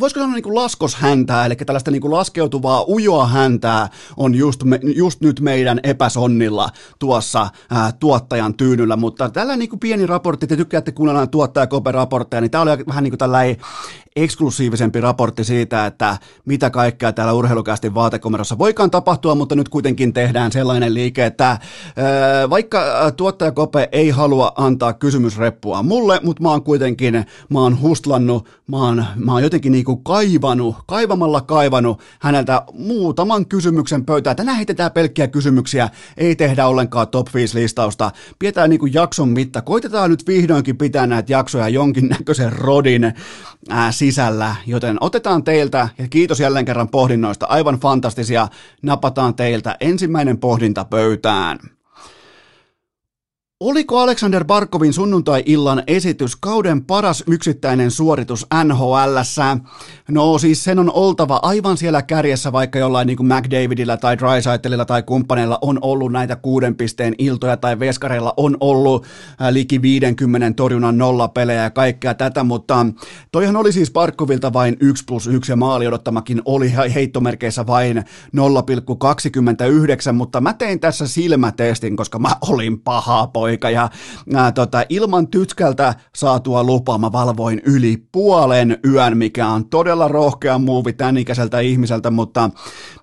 voisiko sanoa niin laskoshäntää, eli tällaista niin kuin laskeutuvaa ujoa häntää on just, me, just nyt meidän epäsonnilla tuossa ää, tuottajan tyynyllä, mutta tällä niin kuin pieni raportti, te tykkäätte kuunnella tuottajakope-raportteja, niin tämä oli vähän niin kuin tällainen eksklusiivisempi raportti siitä, että mitä kaikkea täällä urheilukästin vaatekomerossa voikaan tapahtua, mutta nyt kuitenkin tehdään sellainen liike, että ää, vaikka tuottajakope ei halua antaa kysymysreppua mulle, mutta mä oon kuitenkin, mä oon hustlannut mä oon, mä oon jotenkin niinku kaivannut, kaivamalla kaivannut häneltä muutaman kysymyksen pöytään. Tänään heitetään pelkkiä kysymyksiä, ei tehdä ollenkaan top 5 listausta. Pidetään niinku jakson mitta. Koitetaan nyt vihdoinkin pitää näitä jaksoja jonkinnäköisen rodin ää, sisällä, joten otetaan teiltä, ja kiitos jälleen kerran pohdinnoista, aivan fantastisia, napataan teiltä ensimmäinen pohdinta pöytään. Oliko Alexander Barkovin sunnuntai-illan esitys kauden paras yksittäinen suoritus NHLssä? No siis sen on oltava aivan siellä kärjessä, vaikka jollain niin kuin McDavidillä tai Drysaitelilla tai kumppaneilla on ollut näitä kuuden pisteen iltoja tai Veskareilla on ollut liki 50 torjunnan nollapelejä ja kaikkea tätä, mutta toihan oli siis Barkovilta vain 1 plus 1 ja maali odottamakin oli heittomerkeissä vain 0,29, mutta mä tein tässä silmätestin, koska mä olin paha poika poika ja ää, tota, ilman tytkältä saatua lupaa mä valvoin yli puolen yön, mikä on todella rohkea muuvi tämän ikäiseltä ihmiseltä, mutta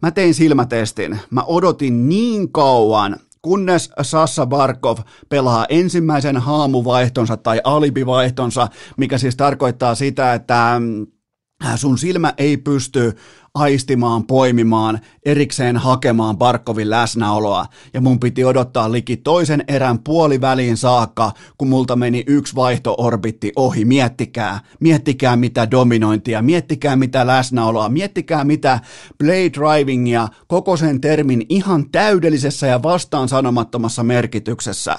mä tein silmätestin. Mä odotin niin kauan, kunnes Sassa Barkov pelaa ensimmäisen haamuvaihtonsa tai alibivaihtonsa, mikä siis tarkoittaa sitä, että mm, sun silmä ei pysty aistimaan, poimimaan, erikseen hakemaan Barkovin läsnäoloa, ja mun piti odottaa liki toisen erän puoliväliin saakka, kun multa meni yksi vaihtoorbitti ohi. Miettikää, miettikää mitä dominointia, miettikää mitä läsnäoloa, miettikää mitä play drivingia koko sen termin ihan täydellisessä ja vastaan sanomattomassa merkityksessä.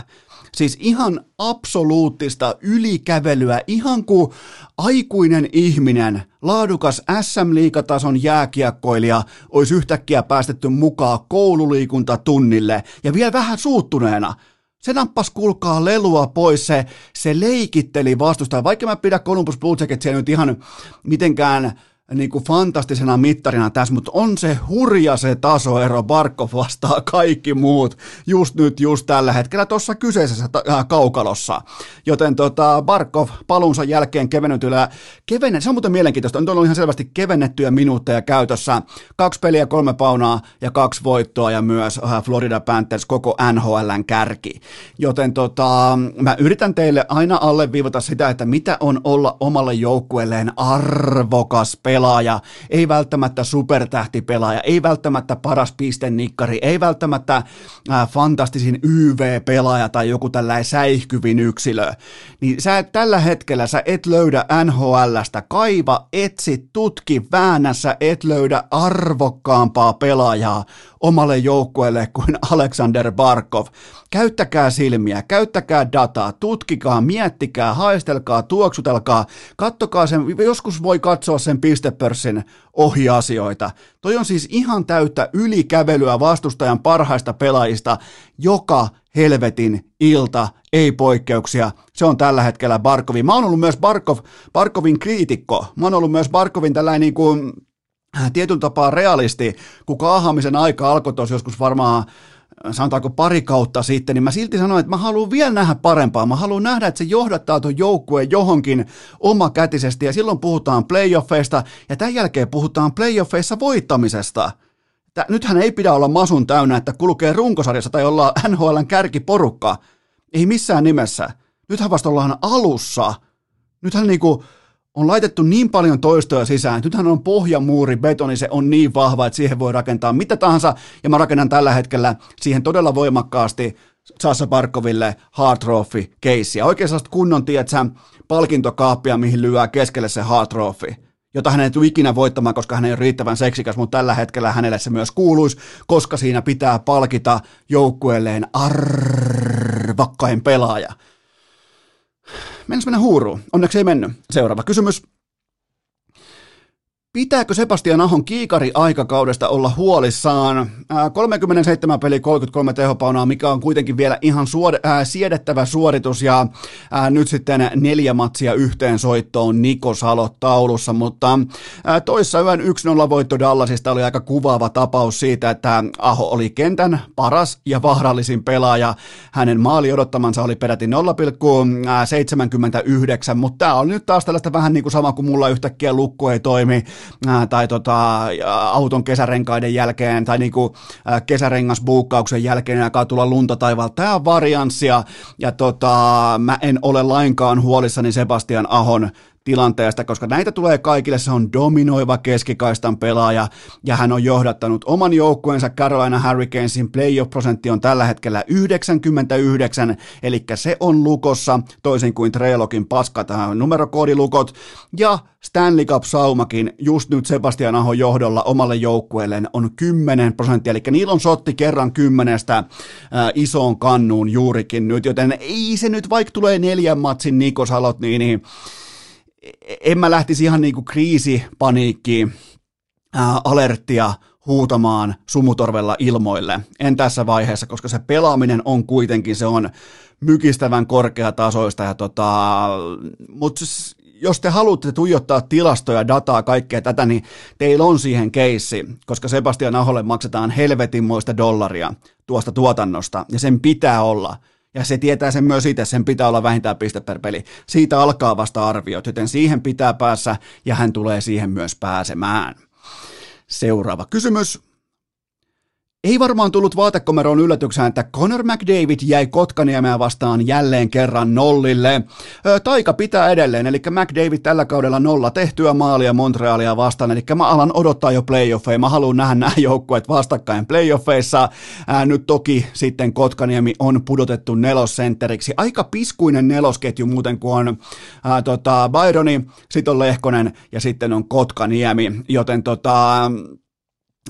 Siis ihan absoluuttista ylikävelyä, ihan kuin aikuinen ihminen, laadukas SM-liikatason jääkiekkoilija olisi yhtäkkiä päästetty mukaan koululiikuntatunnille ja vielä vähän suuttuneena. Se nappas kulkaa lelua pois, se, se leikitteli vastustaa. Vaikka mä pidä Columbus Blue Jacketsia nyt ihan mitenkään niin kuin fantastisena mittarina tässä, mutta on se hurja se tasoero. Barkov vastaa kaikki muut just nyt, just tällä hetkellä tuossa kyseisessä ta- äh, kaukalossa. Joten tota, Barkov palunsa jälkeen kevennetyllä, kevenne, se on muuten mielenkiintoista, on ollut ihan selvästi kevennettyjä minuutteja käytössä. Kaksi peliä, kolme paunaa ja kaksi voittoa ja myös äh, Florida Panthers koko NHLn kärki. Joten tota, mä yritän teille aina alleviivata sitä, että mitä on olla omalle joukkueelleen arvokas pelaaja, ei välttämättä supertähtipelaaja, ei välttämättä paras pistenikkari, ei välttämättä äh, fantastisin YV-pelaaja tai joku tällainen säihkyvin yksilö, niin sä et, tällä hetkellä sä et löydä NHLstä, kaiva, etsi, tutki, väännä, sä et löydä arvokkaampaa pelaajaa omalle joukkueelle kuin Alexander Barkov. Käyttäkää silmiä, käyttäkää dataa, tutkikaa, miettikää, haistelkaa, tuoksutelkaa, kattokaa sen, joskus voi katsoa sen pistepörssin ohi asioita. Toi on siis ihan täyttä ylikävelyä vastustajan parhaista pelaajista, joka helvetin ilta, ei poikkeuksia. Se on tällä hetkellä Barkovi. Mä oon ollut myös Barkov, Barkovin kriitikko. Mä oon ollut myös Barkovin tällainen niin kuin, tietyllä tapaa realisti, kun kaahaamisen aika alkoi tuossa joskus varmaan sanotaanko pari kautta sitten, niin mä silti sanoin, että mä haluan vielä nähdä parempaa. Mä haluan nähdä, että se johdattaa tuon joukkueen johonkin omakätisesti, ja silloin puhutaan playoffeista, ja tämän jälkeen puhutaan playoffeissa voittamisesta. Tää, nythän ei pidä olla masun täynnä, että kulkee runkosarjassa tai olla NHLn kärkiporukka. Ei missään nimessä. Nythän vasta ollaan alussa. Nythän niinku, on laitettu niin paljon toistoja sisään, nythän on pohjamuuri, betoni, se on niin vahva, että siihen voi rakentaa mitä tahansa, ja mä rakennan tällä hetkellä siihen todella voimakkaasti Sassa Barkoville Hard Trophy keissiä. Oikein sellaista kunnon, tiedätkö, palkintokaappia, mihin lyö keskelle se Hard Trophy jota hän ei tule ikinä voittamaan, koska hän ei ole riittävän seksikäs, mutta tällä hetkellä hänelle se myös kuuluisi, koska siinä pitää palkita joukkueelleen arvakkain pelaaja. Mennäis mennä huuruun? Onneksi ei mennyt. Seuraava kysymys. Pitääkö Sebastian Ahon kiikari aikakaudesta olla huolissaan? 37 peli 33 tehopaunaa, mikä on kuitenkin vielä ihan suod- ää, siedettävä suoritus ja ää, nyt sitten neljä matsia yhteen soittoon Niko Salo taulussa, mutta ää, toissa yön 1-0 voitto Dallasista oli aika kuvaava tapaus siitä, että Aho oli kentän paras ja vaarallisin pelaaja. Hänen maali odottamansa oli peräti 0,79, mutta tämä on nyt taas tällaista vähän niin kuin sama kuin mulla yhtäkkiä lukko ei toimi tai tota, auton kesärenkaiden jälkeen tai niinku, kesärengasbuukkauksen jälkeen alkaa tulla lunta taivaalta. Tämä on varianssia ja tota, mä en ole lainkaan huolissani Sebastian Ahon tilanteesta, koska näitä tulee kaikille, se on dominoiva keskikaistan pelaaja ja hän on johdattanut oman joukkueensa Carolina Hurricanesin playoff-prosentti on tällä hetkellä 99, eli se on lukossa toisin kuin Treylokin paskat numerokoodilukot. Ja Stanley Cup-saumakin just nyt Sebastian Ahon johdolla omalle joukkueelleen on 10 prosenttia, eli niillä on sotti kerran kymmenestä äh, isoon kannuun juurikin nyt, joten ei se nyt, vaikka tulee neljän matsin Nikosalot, niin, niin en mä lähtisi ihan niin kuin kriisipaniikkiin, ää, alerttia huutamaan sumutorvella ilmoille. En tässä vaiheessa, koska se pelaaminen on kuitenkin, se on mykistävän korkeatasoista. Ja tota, mutta jos te haluatte tuijottaa tilastoja, dataa, kaikkea tätä, niin teillä on siihen keissi, koska Sebastian Aholle maksetaan helvetinmoista dollaria tuosta tuotannosta, ja sen pitää olla – ja se tietää sen myös itse, sen pitää olla vähintään piste per peli. Siitä alkaa vasta arviot, joten siihen pitää päässä ja hän tulee siihen myös pääsemään. Seuraava kysymys. Ei varmaan tullut vaatekomeroon yllätyksään, että Conor McDavid jäi Kotkaniemeä vastaan jälleen kerran nollille. Taika pitää edelleen, eli McDavid tällä kaudella nolla tehtyä maalia Montrealia vastaan, eli mä alan odottaa jo playoffeja. Mä haluan nähdä nämä joukkueet vastakkain playoffeissa. Nyt toki sitten Kotkaniemi on pudotettu nelosentteriksi. Aika piskuinen nelosketju muuten, kun on ää, tota, Byroni, sitten on Lehkonen ja sitten on Kotkaniemi, joten tota...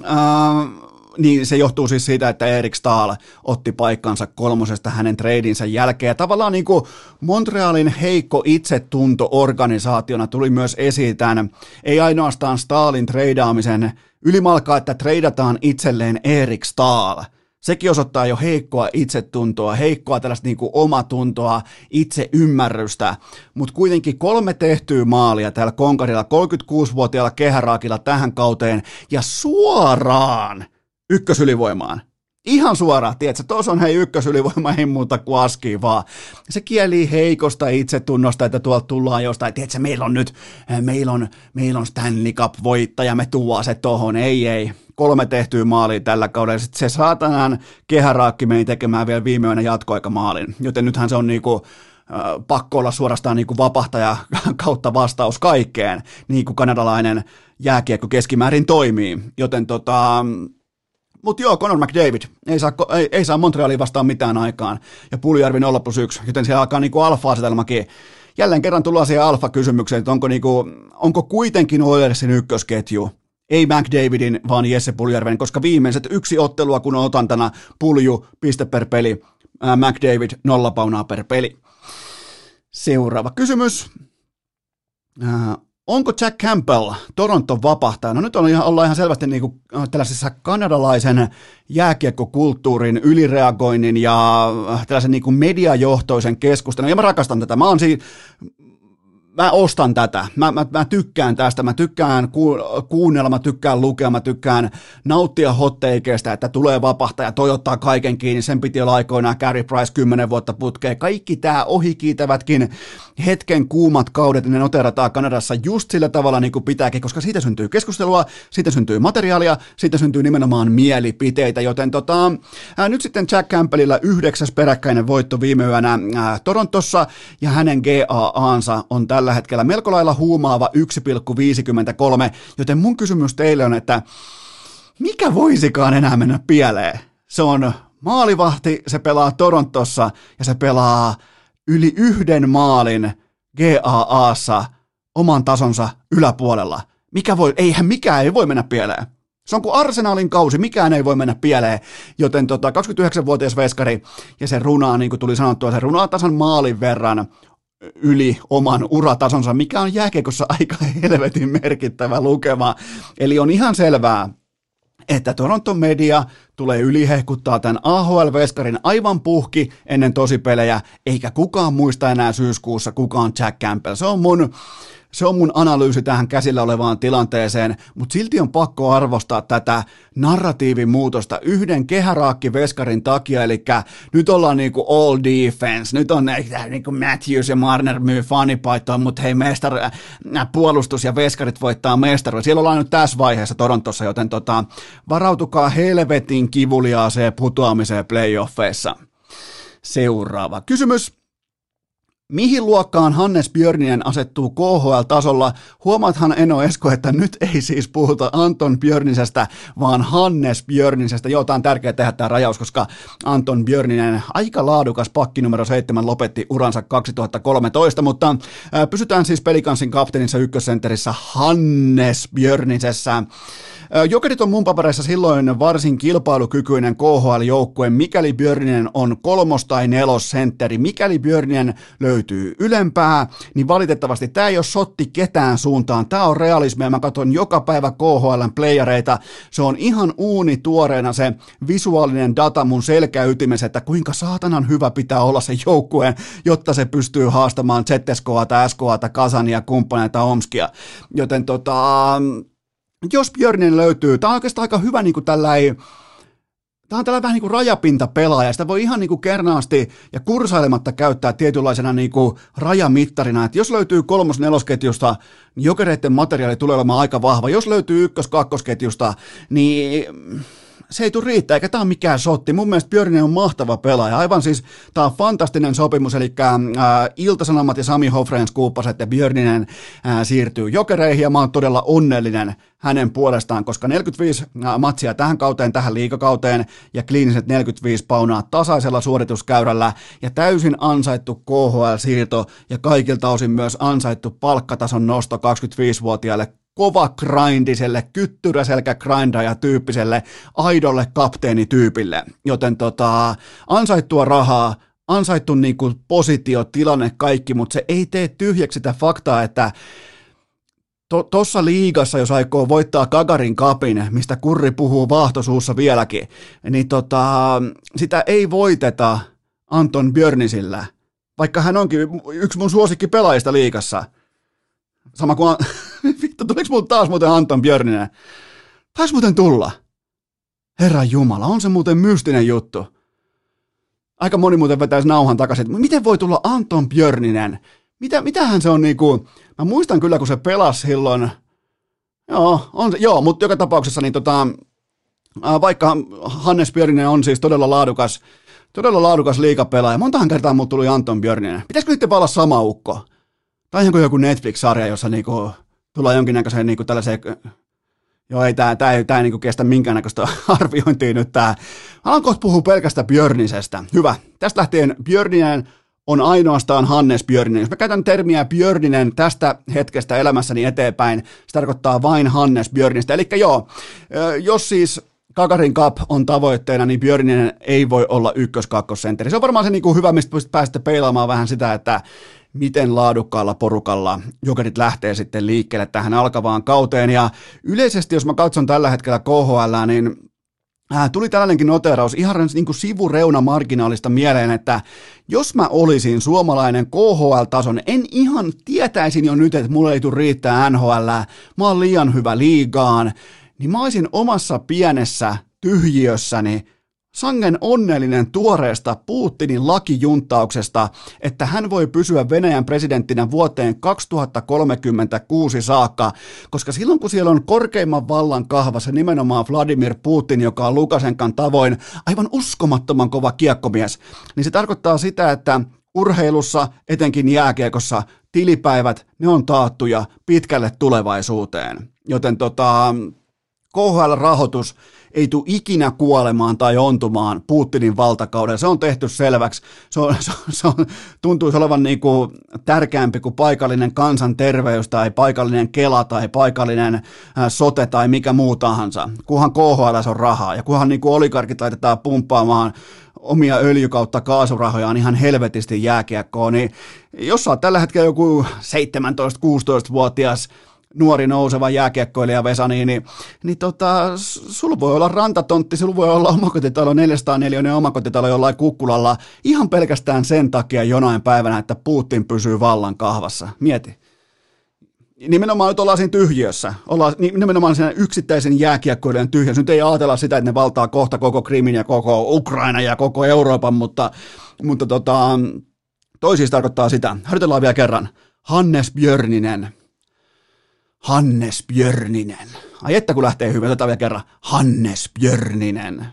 Ää, niin se johtuu siis siitä, että Erik Stahl otti paikkansa kolmosesta hänen treidinsä jälkeen. Ja tavallaan niin kuin Montrealin heikko itsetunto organisaationa tuli myös esiin tämän, ei ainoastaan Stahlin treidaamisen ylimalkaa, että treidataan itselleen Erik Stahl. Sekin osoittaa jo heikkoa itsetuntoa, heikkoa tällaista niin kuin omatuntoa, itseymmärrystä, mutta kuitenkin kolme tehtyä maalia täällä Konkarilla, 36-vuotiaalla kehäraakilla tähän kauteen ja suoraan ykkösylivoimaan. Ihan suoraan, tiedätkö, tuossa on hei ykkösylivoima, ei muuta kuin aski vaan. Se kieli heikosta itsetunnosta, että tuolta tullaan jostain, tiedätkö, meillä on nyt, meillä on, meillä on Stanley Cup-voittaja, me tuo se tohon, ei, ei. Kolme tehtyä maalia tällä kaudella, sitten se saatanan kehäraakki meni tekemään vielä viimeinen jatkoaikamaalin, joten nythän se on niinku, pakko olla suorastaan niin kuin vapahtaja kautta vastaus kaikkeen, niin kuin kanadalainen jääkiekko keskimäärin toimii. Joten tota, mutta joo, Conor McDavid ei saa, ei, ei saa Montrealiin vastaan mitään aikaan. Ja Puljärvi 0 plus 1, joten siellä alkaa niinku alfa-asetelmakin. Jälleen kerran tullaan siihen alfa-kysymykseen, että onko, niinku, onko kuitenkin Oilersin ykkösketju ei McDavidin, vaan Jesse Puljärven, koska viimeiset yksi ottelua, kun on otantana Pulju, piste per peli, ää, McDavid, nolla paunaa per peli. Seuraava kysymys. Ää, Onko Jack Campbell Toronton vapahtaja? No nyt on ihan, ollaan ihan selvästi niin kuin tällaisessa kanadalaisen jääkiekkokulttuurin ylireagoinnin ja tällaisen niin kuin mediajohtoisen keskustelun. Ja mä rakastan tätä. Mä oon siinä, mä ostan tätä. Mä, mä, mä tykkään tästä. Mä tykkään ku, kuunnella, mä tykkään lukea, mä tykkään nauttia hotteikeista, että tulee vapahtaja, toi ottaa kaiken kiinni. Sen piti olla aikoinaan Carey Price 10 vuotta putkeen. Kaikki tämä ohikiitävätkin hetken kuumat kaudet, ne noterataan Kanadassa just sillä tavalla niin kuin pitääkin, koska siitä syntyy keskustelua, siitä syntyy materiaalia, siitä syntyy nimenomaan mielipiteitä, joten tota, ää, nyt sitten Jack Campbellilla yhdeksäs peräkkäinen voitto viime yönä ää, Torontossa, ja hänen GAAnsa on tällä hetkellä melko lailla huumaava 1,53, joten mun kysymys teille on, että mikä voisikaan enää mennä pieleen? Se on maalivahti, se pelaa Torontossa ja se pelaa yli yhden maalin GAAssa oman tasonsa yläpuolella. Mikä voi, eihän mikään ei voi mennä pieleen. Se on kuin arsenaalin kausi, mikään ei voi mennä pieleen, joten tota, 29-vuotias veskari ja se runaa, niin kuin tuli sanottua, se runaa tasan maalin verran yli oman uratasonsa, mikä on jääkiekossa aika helvetin merkittävä lukema. Eli on ihan selvää, että Toronton media tulee ylihehkuttaa tämän AHL-veskarin aivan puhki ennen tosipelejä, eikä kukaan muista enää syyskuussa, kuka on Jack Campbell. Se on mun se on mun analyysi tähän käsillä olevaan tilanteeseen, mutta silti on pakko arvostaa tätä narratiivin muutosta yhden kehäraakki-veskarin takia, eli nyt ollaan niinku all defense, nyt on niinku Matthews ja Marner myy fanipaitoa, mutta hei mestar, äh, puolustus ja veskarit voittaa mestaruuden. Siellä ollaan nyt tässä vaiheessa Torontossa, joten tota, varautukaa helvetin kivuliaaseen putoamiseen playoffeissa. Seuraava kysymys. Mihin luokkaan Hannes Björninen asettuu KHL-tasolla? Huomaathan Eno Esko, että nyt ei siis puhuta Anton Björnisestä, vaan Hannes Björnisestä. Joo, tämä on tärkeää tehdä tämä rajaus, koska Anton Björninen, aika laadukas pakki numero 7, lopetti uransa 2013, mutta pysytään siis pelikansin kapteenissa ykkössenterissä Hannes Björnisessä. Jokerit on mun papereissa silloin varsin kilpailukykyinen KHL-joukkue, mikäli Björninen on kolmos- tai nelosentteri. Mikäli Björninen löytyy ylempää, niin valitettavasti tämä ei ole sotti ketään suuntaan. Tämä on realismia. Mä katson joka päivä KHLn playereita. Se on ihan uuni tuoreena se visuaalinen data mun selkäytimessä, että kuinka saatanan hyvä pitää olla se joukkue, jotta se pystyy haastamaan ZSKa, SKa, Kasania, kumppaneita, Omskia. Joten tota, jos Björnin löytyy, tämä on oikeastaan aika hyvä niin kuin tällainen Tämä on tällainen vähän niin kuin rajapintapelaaja, sitä voi ihan niin kuin kernaasti ja kursailematta käyttää tietynlaisena niin kuin rajamittarina, että jos löytyy kolmos-nelosketjusta, niin jokereiden materiaali tulee olemaan aika vahva. Jos löytyy ykkös-kakkosketjusta, niin se ei tule riittää, eikä tämä ole mikään sotti. Mun mielestä Björninen on mahtava pelaaja. Aivan siis, tämä on fantastinen sopimus, eli äh, Iltasanomat ja Sami Hofreen skuuppasi, että Björninen äh, siirtyy jokereihin, ja mä oon todella onnellinen hänen puolestaan, koska 45 äh, matsia tähän kauteen, tähän liikakauteen, ja kliiniset 45 paunaa tasaisella suorituskäyrällä, ja täysin ansaittu KHL-siirto, ja kaikilta osin myös ansaittu palkkatason nosto 25-vuotiaille kova grindiselle, kyttyräselkä grindaja tyyppiselle, aidolle kapteenityypille. Joten tota, ansaittua rahaa, ansaittu niin kuin positio, tilanne, kaikki, mutta se ei tee tyhjäksi sitä faktaa, että tuossa to, liigassa, jos aikoo voittaa Kagarin kapin, mistä Kurri puhuu vaahtosuussa vieläkin, niin tota, sitä ei voiteta Anton Björnisillä, vaikka hän onkin yksi mun suosikki pelaajista liigassa. Sama kuin, vittu, tuliko mulle taas muuten Anton Björninen? Taisi muuten tulla. Herra Jumala, on se muuten mystinen juttu. Aika moni muuten vetäisi nauhan takaisin, miten voi tulla Anton Björninen? Mitä, mitähän se on niinku, mä muistan kyllä kun se pelasi silloin, joo, on, joo mutta joka tapauksessa niin tota, vaikka Hannes Björninen on siis todella laadukas, todella laadukas liikapelaaja, montahan kertaa muut tuli Anton Björninen. Pitäisikö nyt olla sama ukko? Tai joku Netflix-sarja, jossa niinku, tullaan jonkinnäköiseen niinku tällaiseen Joo, ei tämä, tämä ei, tämä ei niin kestä minkäännäköistä arviointia nyt tämä. Alan kohta puhua pelkästä Björnisestä. Hyvä. Tästä lähtien Björninen on ainoastaan Hannes Björninen. Jos mä käytän termiä Björninen tästä hetkestä elämässäni eteenpäin, se tarkoittaa vain Hannes Björnistä. Eli joo, jos siis Kakarin Cup on tavoitteena, niin Björninen ei voi olla ykkös-kakkosentteri. Se on varmaan se niin kuin hyvä, mistä pääsette peilaamaan vähän sitä, että miten laadukkaalla porukalla jokerit lähtee sitten liikkeelle tähän alkavaan kauteen. Ja yleisesti, jos mä katson tällä hetkellä KHL, niin Äh, tuli tällainenkin noteraus ihan niin kuin sivureuna marginaalista mieleen, että jos mä olisin suomalainen KHL-tason, en ihan tietäisin jo nyt, että mulle ei tule riittää NHL, mä oon liian hyvä liigaan, niin mä olisin omassa pienessä tyhjiössäni sangen onnellinen tuoreesta Putinin lakijunttauksesta, että hän voi pysyä Venäjän presidenttinä vuoteen 2036 saakka, koska silloin kun siellä on korkeimman vallan kahvassa nimenomaan Vladimir Putin, joka on Lukasenkan tavoin aivan uskomattoman kova kiekkomies, niin se tarkoittaa sitä, että urheilussa, etenkin jääkiekossa, tilipäivät, ne on taattuja pitkälle tulevaisuuteen. Joten tota, KHL-rahoitus ei tule ikinä kuolemaan tai ontumaan Putinin valtakauden. Se on tehty selväksi. Se, on, se, se on, tuntuisi olevan niin kuin tärkeämpi kuin paikallinen kansanterveys tai paikallinen kela tai paikallinen äh, sote tai mikä muu tahansa. Kunhan KHL on rahaa ja kunhan niin kuin oligarkit laitetaan pumppaamaan omia öljy- kautta kaasurahojaan ihan helvetisti jääkiekkoon, niin jos sä oot tällä hetkellä joku 17-16-vuotias nuori nouseva jääkiekkoilija Vesa, niin, niin, niin tota, sulla voi olla rantatontti, sulla voi olla omakotitalo 404 omakotitalo jollain kukkulalla ihan pelkästään sen takia jonain päivänä, että Putin pysyy vallan kahvassa. Mieti. Nimenomaan nyt ollaan siinä tyhjiössä. Ollaan nimenomaan siinä yksittäisen jääkiekkoilijan tyhjiössä. Nyt ei ajatella sitä, että ne valtaa kohta koko Krimin ja koko Ukraina ja koko Euroopan, mutta, mutta tota, toi siis tarkoittaa sitä. Harjoitellaan vielä kerran. Hannes Björninen, Hannes Björninen. Ai että kun lähtee hyvin, otetaan vielä kerran. Hannes Björninen.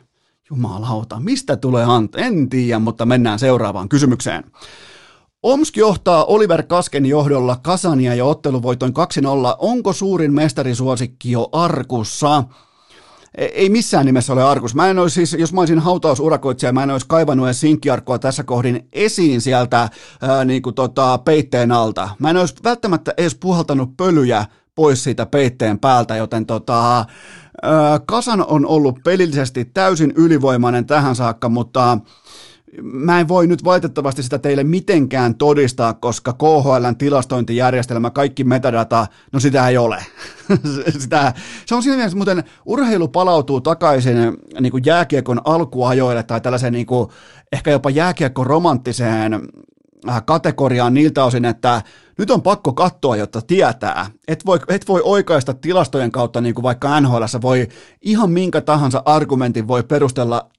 Jumalauta, mistä tulee Ant? En tiedä, mutta mennään seuraavaan kysymykseen. Omsk johtaa Oliver Kasken johdolla Kasania ja otteluvoitoin 2-0. Onko suurin mestarisuosikki jo arkussa? E, ei missään nimessä ole arkus. Mä en olisi siis, jos mä olisin hautausurakoitsija, mä en olisi kaivannut edes sinkkiarkkoa tässä kohdin esiin sieltä ää, niin kuin tota, peitteen alta. Mä en olisi välttämättä edes puhaltanut pölyjä pois siitä peitteen päältä, joten tota, Kasan on ollut pelillisesti täysin ylivoimainen tähän saakka, mutta mä en voi nyt valitettavasti sitä teille mitenkään todistaa, koska KHLn tilastointijärjestelmä, kaikki metadata, no sitä ei ole. sitä, se on siinä mielessä, muuten urheilu palautuu takaisin niin kuin jääkiekon alkuajoille tai tällaiseen niin kuin, ehkä jopa jääkiekon romanttiseen äh, kategoriaan niiltä osin, että nyt on pakko katsoa, jotta tietää. Et voi, et voi oikaista tilastojen kautta, niin kuin vaikka NHL voi ihan minkä tahansa argumentin voi perustella.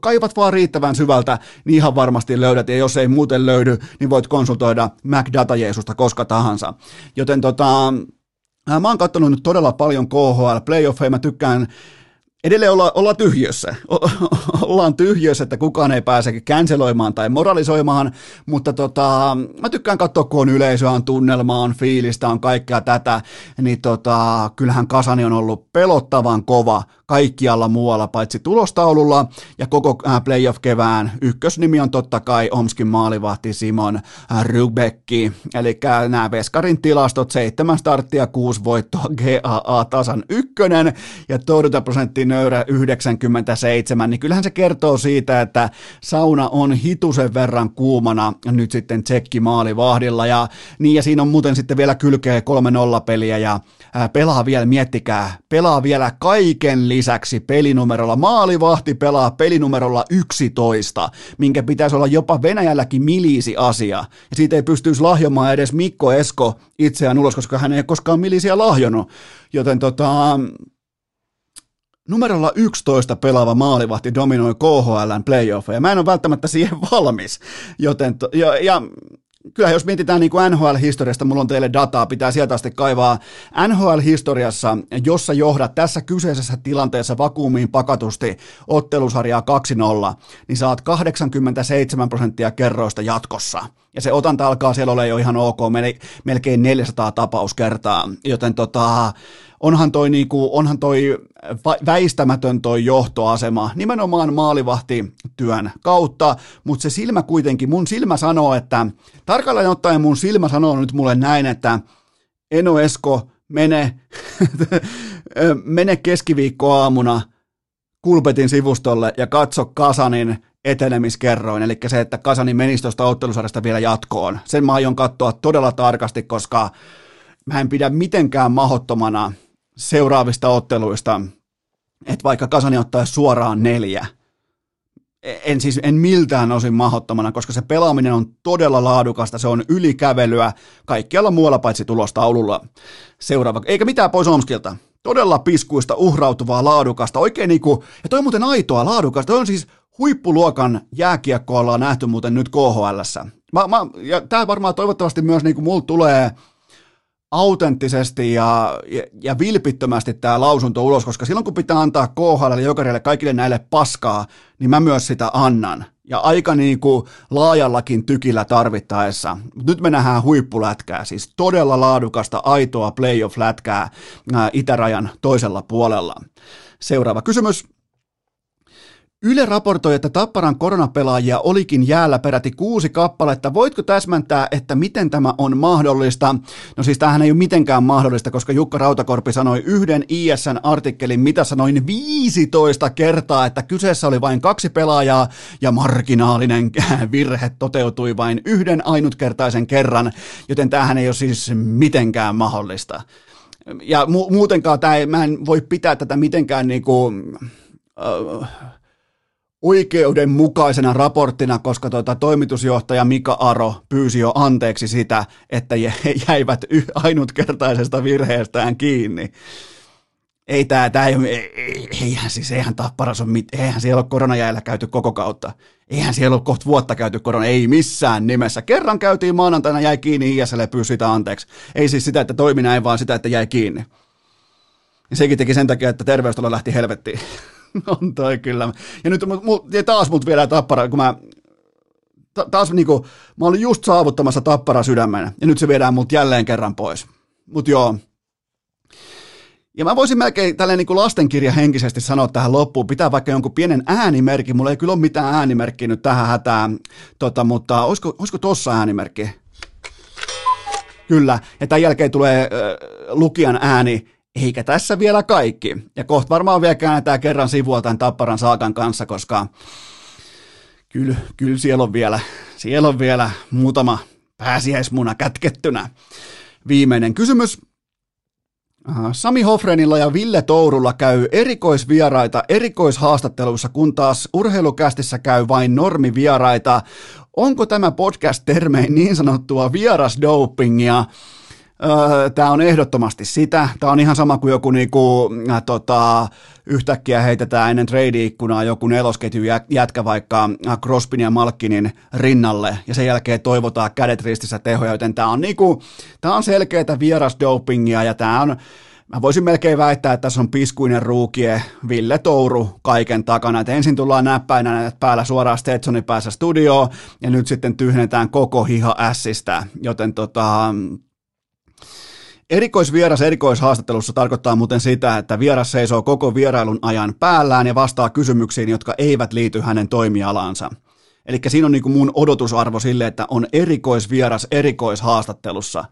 Kaivat vaan riittävän syvältä, niin ihan varmasti löydät. Ja jos ei muuten löydy, niin voit konsultoida Mac Data Jeesusta koska tahansa. Joten tota, mä oon katsonut nyt todella paljon KHL playoffeja. Mä tykkään edelleen olla, olla tyhjössä. O- ollaan tyhjössä, että kukaan ei pääse känseloimaan tai moralisoimaan, mutta tota, mä tykkään katsoa, kun on yleisöä, on tunnelmaa, on fiilistä, on kaikkea tätä, niin tota, kyllähän Kasani on ollut pelottavan kova kaikkialla muualla paitsi tulostaululla ja koko äh, playoff-kevään ykkösnimi on totta kai Omskin maalivahti Simon äh, Rubekki, eli nämä Veskarin tilastot, seitsemän starttia, kuusi voittoa, GAA tasan ykkönen ja torjuntaprosentti nöyrä 97, niin kyllähän se kertoo siitä, että sauna on hitusen verran kuumana nyt sitten tsekki maalivahdilla. Ja niin ja siinä on muuten sitten vielä kylkeä 3-0 peliä ja ää, pelaa vielä, miettikää, pelaa vielä kaiken pelinumerolla. Maalivahti pelaa pelinumerolla 11, minkä pitäisi olla jopa Venäjälläkin milisi asia. Ja siitä ei pystyisi lahjomaan edes Mikko Esko itseään ulos, koska hän ei koskaan milisiä lahjonut. Joten tota, numerolla 11 pelaava maalivahti dominoi KHLn playoffeja. Mä en ole välttämättä siihen valmis, joten to, ja, ja kyllä jos mietitään niin NHL-historiasta, mulla on teille dataa, pitää sieltä asti kaivaa. NHL-historiassa, jossa johdat tässä kyseisessä tilanteessa vakuumiin pakatusti ottelusarjaa 2-0, niin saat 87 prosenttia kerroista jatkossa. Ja se otanta alkaa siellä ole jo ihan ok, melkein 400 tapauskertaa, joten tota, onhan toi, niinku, onhan toi väistämätön toi johtoasema nimenomaan maalivahtityön kautta, mutta se silmä kuitenkin, mun silmä sanoo, että tarkalleen ottaen mun silmä sanoo nyt mulle näin, että Eno Esko, mene, mene keskiviikkoaamuna Kulpetin sivustolle ja katso Kasanin etenemiskerroin, eli se, että Kasani menisi tuosta ottelusarjasta vielä jatkoon. Sen mä aion katsoa todella tarkasti, koska mä en pidä mitenkään mahottomana seuraavista otteluista, että vaikka Kasani ottaisi suoraan neljä, en siis en miltään osin mahottomana, koska se pelaaminen on todella laadukasta, se on ylikävelyä kaikkialla muualla paitsi tulostaululla. Seuraava, eikä mitään pois Omskilta. Todella piskuista, uhrautuvaa, laadukasta, oikein niinku, ja toi muuten aitoa laadukasta, toi on siis huippuluokan jääkiekkoa ollaan nähty muuten nyt KHLssä. Mä, mä, ja tää varmaan toivottavasti myös niinku mulla tulee autenttisesti ja, ja, ja vilpittömästi tämä lausunto ulos, koska silloin kun pitää antaa KHL ja Jokerille kaikille näille paskaa, niin mä myös sitä annan. Ja aika niin kuin laajallakin tykillä tarvittaessa. Nyt me nähdään huippulätkää, siis todella laadukasta, aitoa playoff-lätkää itärajan toisella puolella. Seuraava kysymys. Yle raportoi, että Tapparan koronapelaajia olikin jäällä peräti kuusi kappaletta. Voitko täsmäntää, että miten tämä on mahdollista? No siis tämähän ei ole mitenkään mahdollista, koska Jukka Rautakorpi sanoi yhden ISN artikkelin mitassa noin 15 kertaa, että kyseessä oli vain kaksi pelaajaa ja marginaalinen virhe toteutui vain yhden ainutkertaisen kerran, joten tämähän ei ole siis mitenkään mahdollista. Ja mu- muutenkaan tämä ei, mä en voi pitää tätä mitenkään niinku... Uh, oikeudenmukaisena raporttina, koska tuota, toimitusjohtaja Mika Aro pyysi jo anteeksi sitä, että jäivät ainutkertaisesta virheestään kiinni. Ei tämä, tämä ei, ei, eihän siis, eihän Tapparas ole, eihän siellä ole koronajäällä käyty koko kautta. Eihän siellä ole kohta vuotta käyty korona, ei missään nimessä. Kerran käytiin maanantaina, jäi kiinni ISL pyysi sitä anteeksi. Ei siis sitä, että toimi näin, vaan sitä, että jäi kiinni. Ja sekin teki sen takia, että terveystalo lähti helvettiin. on toi kyllä. Ja nyt ja taas mut vielä tappara, kun mä ta, taas niinku, mä olin just saavuttamassa tappara sydämen, ja nyt se viedään mut jälleen kerran pois. Mut joo. Ja mä voisin melkein tälleen niin kuin lastenkirja henkisesti sanoa tähän loppuun, pitää vaikka jonkun pienen äänimerkki, mulla ei kyllä ole mitään äänimerkkiä nyt tähän hätään, tota, mutta olisiko, olisiko tossa äänimerkki? Kyllä, ja tämän jälkeen tulee äh, lukijan ääni, eikä tässä vielä kaikki. Ja kohta varmaan vielä käännetään kerran sivua tämän Tapparan saakan kanssa, koska kyllä, kyllä siellä, on vielä, siellä on vielä muutama pääsiäismuna kätkettynä. Viimeinen kysymys. Sami Hofrenilla ja Ville Tourulla käy erikoisvieraita erikoishaastatteluissa, kun taas urheilukästissä käy vain normivieraita. Onko tämä podcast termein niin sanottua vierasdopingia? Öö, tämä on ehdottomasti sitä. Tämä on ihan sama kuin joku niinku, äh, tota, yhtäkkiä heitetään ennen trade-ikkunaa joku nelosketju jätkä vaikka äh, Crospin ja Malkkinin rinnalle ja sen jälkeen toivotaan kädet ristissä tehoja, joten tämä on, niinku, tää on selkeää vierasdopingia ja tämä on Mä voisin melkein väittää, että tässä on piskuinen ruukie Ville Touru kaiken takana. Että ensin tullaan näppäinä päällä suoraan Stetsonin päässä studioon ja nyt sitten tyhjennetään koko hiha ässistä. Joten tota, Erikoisvieras erikoishaastattelussa tarkoittaa muuten sitä, että vieras seisoo koko vierailun ajan päällään ja vastaa kysymyksiin, jotka eivät liity hänen toimialaansa. Eli siinä on niin kuin mun odotusarvo sille, että on erikoisvieras erikoishaastattelussa.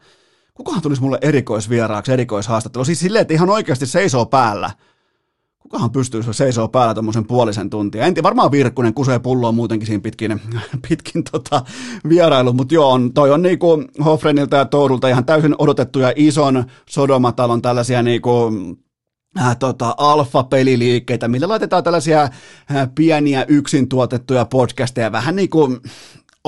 Kukahan tulisi mulle erikoisvieraaksi erikoishaastattelu? Siis silleen, että ihan oikeasti seisoo päällä. Kukahan pystyy seisoo päällä tuommoisen puolisen tuntia? En tiedä, varmaan Virkkunen kusee pulloa muutenkin siinä pitkin, pitkin tota vierailu, mutta joo, on, toi on niinku Hofrenilta ja Toudulta ihan täysin odotettu ja ison Sodomatalon tällaisia niinku äh, tota, alfa-peliliikkeitä, millä laitetaan tällaisia äh, pieniä yksin tuotettuja podcasteja vähän niin kuin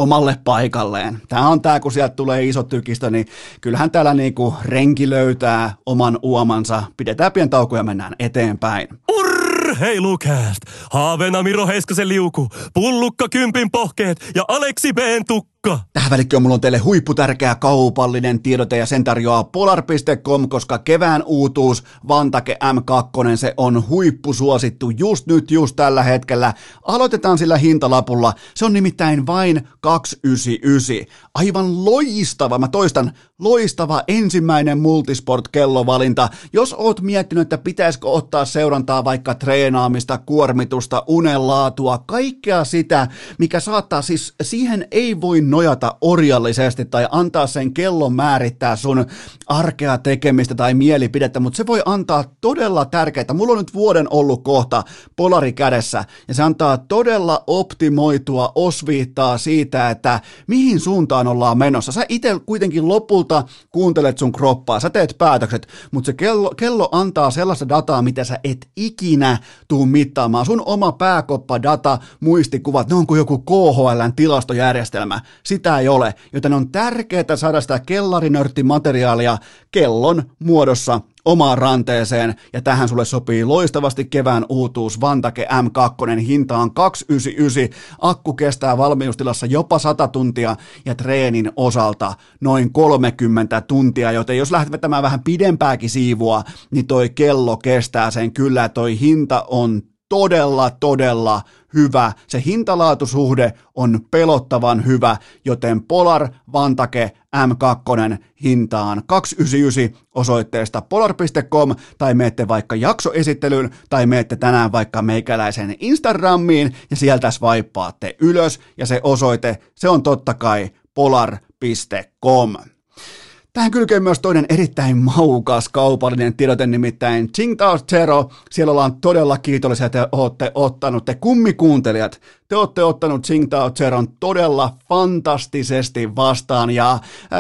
omalle paikalleen. Tämä on tämä, kun sieltä tulee iso tykistö, niin kyllähän täällä niinku renki löytää oman uomansa. Pidetään pian tauko ja mennään eteenpäin. Urheilukääst! Haaveena Miro Heiskasen liuku, pullukka kympin pohkeet ja Aleksi B:n tukka. Tähän välikköön mulla on teille huipputärkeä kaupallinen tiedote ja sen tarjoaa polar.com, koska kevään uutuus Vantake M2, se on huippusuosittu just nyt, just tällä hetkellä. Aloitetaan sillä hintalapulla. Se on nimittäin vain 299. Aivan loistava, mä toistan, loistava ensimmäinen multisport-kellovalinta. Jos oot miettinyt, että pitäisikö ottaa seurantaa vaikka treenaamista, kuormitusta, unenlaatua, kaikkea sitä, mikä saattaa siis, siihen ei voi nojata orjallisesti tai antaa sen kellon määrittää sun arkea tekemistä tai mielipidettä, mutta se voi antaa todella tärkeitä. Mulla on nyt vuoden ollut kohta polari kädessä ja se antaa todella optimoitua osviittaa siitä, että mihin suuntaan ollaan menossa. Sä itse kuitenkin lopulta kuuntelet sun kroppaa, sä teet päätökset, mutta se kello, kello antaa sellaista dataa, mitä sä et ikinä tuu mittaamaan. Sun oma pääkoppa, data, muistikuvat, ne on kuin joku KHLn tilastojärjestelmä sitä ei ole, joten on tärkeää saada sitä kellarinörttimateriaalia kellon muodossa omaan ranteeseen, ja tähän sulle sopii loistavasti kevään uutuus Vantake M2, hinta on 299, akku kestää valmiustilassa jopa 100 tuntia, ja treenin osalta noin 30 tuntia, joten jos lähdet vetämään vähän pidempääkin siivua, niin toi kello kestää sen. Kyllä, toi hinta on todella, todella hyvä. Se hintalaatusuhde on pelottavan hyvä, joten Polar Vantake M2 hintaan 299 osoitteesta polar.com tai meette vaikka jaksoesittelyyn tai meette tänään vaikka meikäläisen Instagramiin ja sieltä swipaatte ylös ja se osoite, se on totta kai polar.com. Tähän kylkee myös toinen erittäin maukas kaupallinen tiedote, nimittäin Tsingtao Zero. Siellä ollaan todella kiitollisia, että olette ottanut, te kummikuuntelijat, te olette ottanut Tsingtao Zeron todella fantastisesti vastaan ja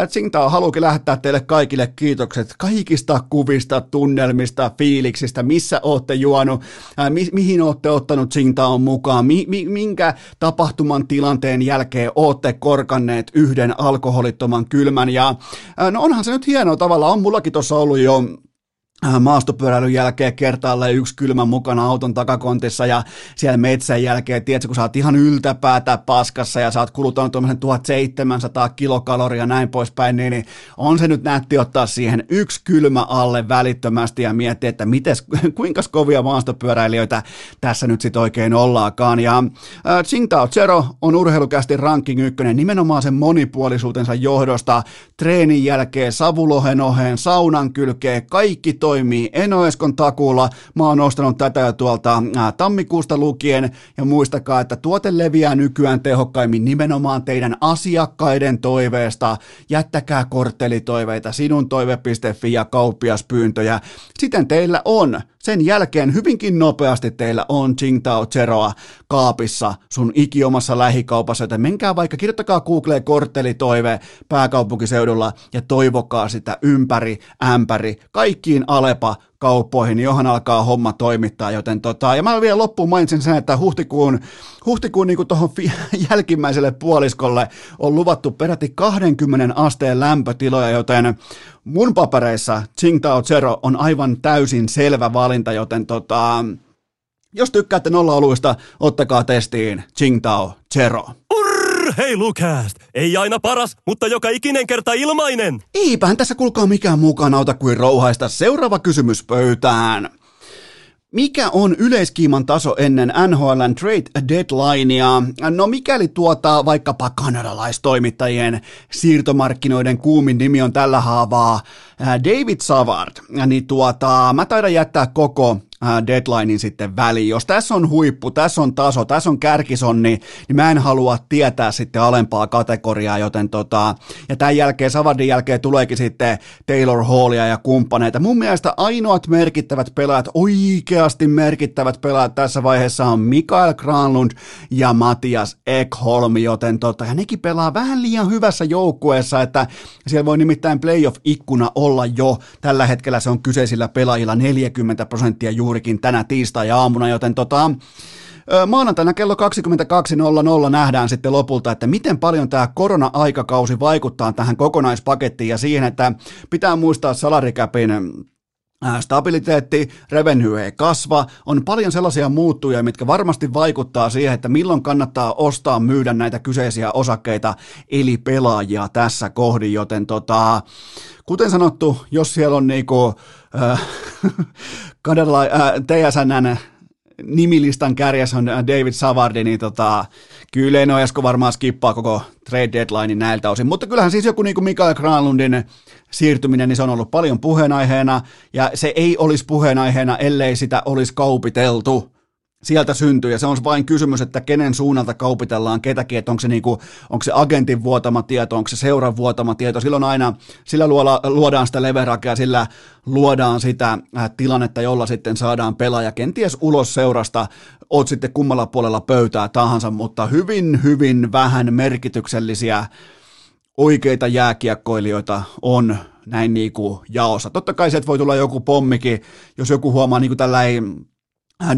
Tsingtao haluukin lähettää teille kaikille kiitokset kaikista kuvista, tunnelmista, fiiliksistä, missä olette juonut, mi- mihin olette ottanut Tsingtaon mukaan, mi- mi- minkä tapahtuman tilanteen jälkeen olette korkanneet yhden alkoholittoman kylmän ja no onhan se nyt hienoa. Tavalla, on mullakin tuossa ollut jo maastopyöräilyn jälkeen kertaalle yksi kylmä mukana auton takakontissa ja siellä metsän jälkeen, tiedätkö, kun sä oot ihan yltäpäätä paskassa ja sä oot kuluttanut tuommoisen 1700 kilokaloria ja näin poispäin, niin, niin on se nyt nätti ottaa siihen yksi kylmä alle välittömästi ja miettiä, että mites, kuinka kovia maastopyöräilijöitä tässä nyt sitten oikein ollaakaan. Ja äh, Tsingtao Zero on urheilukästi ranking ykkönen nimenomaan sen monipuolisuutensa johdosta. Treenin jälkeen savulohen oheen, saunan kylkeen, kaikki to toimii Enoeskon takuulla. Mä oon ostanut tätä jo tuolta tammikuusta lukien ja muistakaa, että tuote leviää nykyään tehokkaimmin nimenomaan teidän asiakkaiden toiveesta. Jättäkää korttelitoiveita sinun toive.fi ja kauppiaspyyntöjä. Siten teillä on sen jälkeen hyvinkin nopeasti teillä on Tsingtao Zeroa kaapissa sun ikiomassa lähikaupassa, joten menkää vaikka, kirjoittakaa Googleen korttelitoive pääkaupunkiseudulla ja toivokaa sitä ympäri, ämpäri, kaikkiin Alepa kauppoihin, niin johon alkaa homma toimittaa, joten tota, ja mä vielä loppuun mainitsin sen, että huhtikuun, huhtikuun niin tuohon jälkimmäiselle puoliskolle on luvattu peräti 20 asteen lämpötiloja, joten mun papereissa Tsingtao Zero on aivan täysin selvä valinta, joten tota, jos tykkäätte nolla-oluista, ottakaa testiin Tsingtao Zero. Urheilukääst! Ei aina paras, mutta joka ikinen kerta ilmainen! Eipähän tässä kulkaa mikään mukaan auta kuin rouhaista seuraava kysymys pöytään. Mikä on yleiskiiman taso ennen NHLn trade deadlinea? No mikäli tuota vaikkapa kanadalaistoimittajien siirtomarkkinoiden kuumin nimi on tällä haavaa David Savard, niin tuota, mä taidan jättää koko deadlinein sitten väliin. Jos tässä on huippu, tässä on taso, tässä on kärkisonni, niin mä en halua tietää sitten alempaa kategoriaa, joten tota, ja tämän jälkeen, Savardin jälkeen tuleekin sitten Taylor Hallia ja kumppaneita. Mun mielestä ainoat merkittävät pelaajat, oikeasti merkittävät pelaajat tässä vaiheessa on Mikael Granlund ja Matias Ekholm, joten tota, ja nekin pelaa vähän liian hyvässä joukkueessa, että siellä voi nimittäin playoff-ikkuna olla jo, tällä hetkellä se on kyseisillä pelaajilla 40 prosenttia juuri juurikin tänä tiistai-aamuna, joten tota, Maanantaina kello 22.00 nähdään sitten lopulta, että miten paljon tämä korona-aikakausi vaikuttaa tähän kokonaispakettiin ja siihen, että pitää muistaa salarikäpin stabiliteetti, revenue ei kasva, on paljon sellaisia muuttuja, mitkä varmasti vaikuttaa siihen, että milloin kannattaa ostaa, myydä näitä kyseisiä osakkeita, eli pelaajia tässä kohdin, joten tota, kuten sanottu, jos siellä on niinku, äh, kadella, äh, TSNn nimilistan kärjessä on David Savardi, niin tota, kyllä Eino Esko varmaan skippaa koko trade deadline näiltä osin. Mutta kyllähän siis joku niin kuin Mikael Granlundin siirtyminen, niin se on ollut paljon puheenaiheena, ja se ei olisi puheenaiheena, ellei sitä olisi kaupiteltu sieltä syntyy, ja se on vain kysymys, että kenen suunnalta kaupitellaan ketäkin, että onko se, niinku, onko se agentin vuotama tieto, onko se seuran vuotama tieto, silloin aina, sillä luoda, luodaan sitä leverakea, sillä luodaan sitä äh, tilannetta, jolla sitten saadaan pelaaja kenties ulos seurasta, oot sitten kummalla puolella pöytää tahansa, mutta hyvin, hyvin vähän merkityksellisiä oikeita jääkiekkoilijoita on näin niin kuin jaossa. Totta kai sieltä voi tulla joku pommikin, jos joku huomaa niin kuin tällainen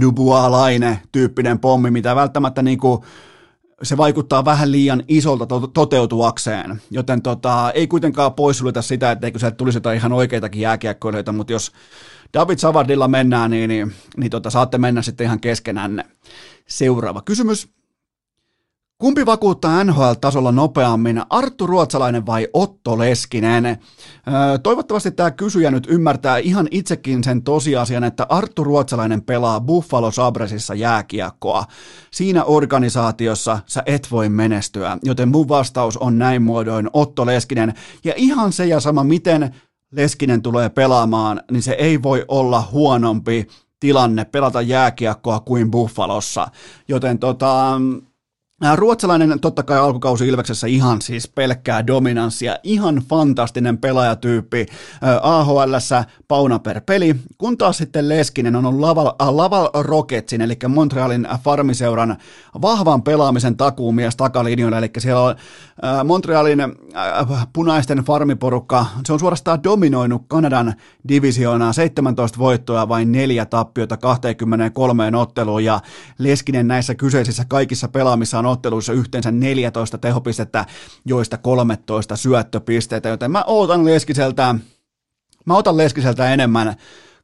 Dubois-laine tyyppinen pommi, mitä välttämättä niin kuin se vaikuttaa vähän liian isolta to- toteutuakseen, joten tota, ei kuitenkaan poissulita sitä, etteikö sieltä tulisi jotain ihan oikeitakin jääkiekkoilijoita, mutta jos David Savardilla mennään, niin, niin, niin tota, saatte mennä sitten ihan keskenänne. Seuraava kysymys. Kumpi vakuuttaa NHL-tasolla nopeammin, Arttu Ruotsalainen vai Otto Leskinen? Toivottavasti tämä kysyjä nyt ymmärtää ihan itsekin sen tosiasian, että Arttu Ruotsalainen pelaa Buffalo Sabresissa jääkiekkoa. Siinä organisaatiossa sä et voi menestyä, joten mun vastaus on näin muodoin Otto Leskinen. Ja ihan se ja sama, miten Leskinen tulee pelaamaan, niin se ei voi olla huonompi tilanne pelata jääkiekkoa kuin Buffalossa. Joten tota, Ruotsalainen totta kai alkukausi Ilveksessä ihan siis pelkkää dominanssia, ihan fantastinen pelaajatyyppi. AHLssä pauna per peli, kun taas sitten Leskinen on Laval, äh, Laval Rocketsin, eli Montrealin farmiseuran vahvan pelaamisen takuumies takalinjoilla, eli siellä on Montrealin punaisten farmiporukka, se on suorastaan dominoinut Kanadan divisioonaa, 17 voittoa, vain neljä tappiota 23 otteluun, ja Leskinen näissä kyseisissä kaikissa pelaamissa on otteluissa yhteensä 14 tehopistettä, joista 13 syöttöpisteitä, joten mä ootan Leskiseltä, mä otan Leskiseltä enemmän,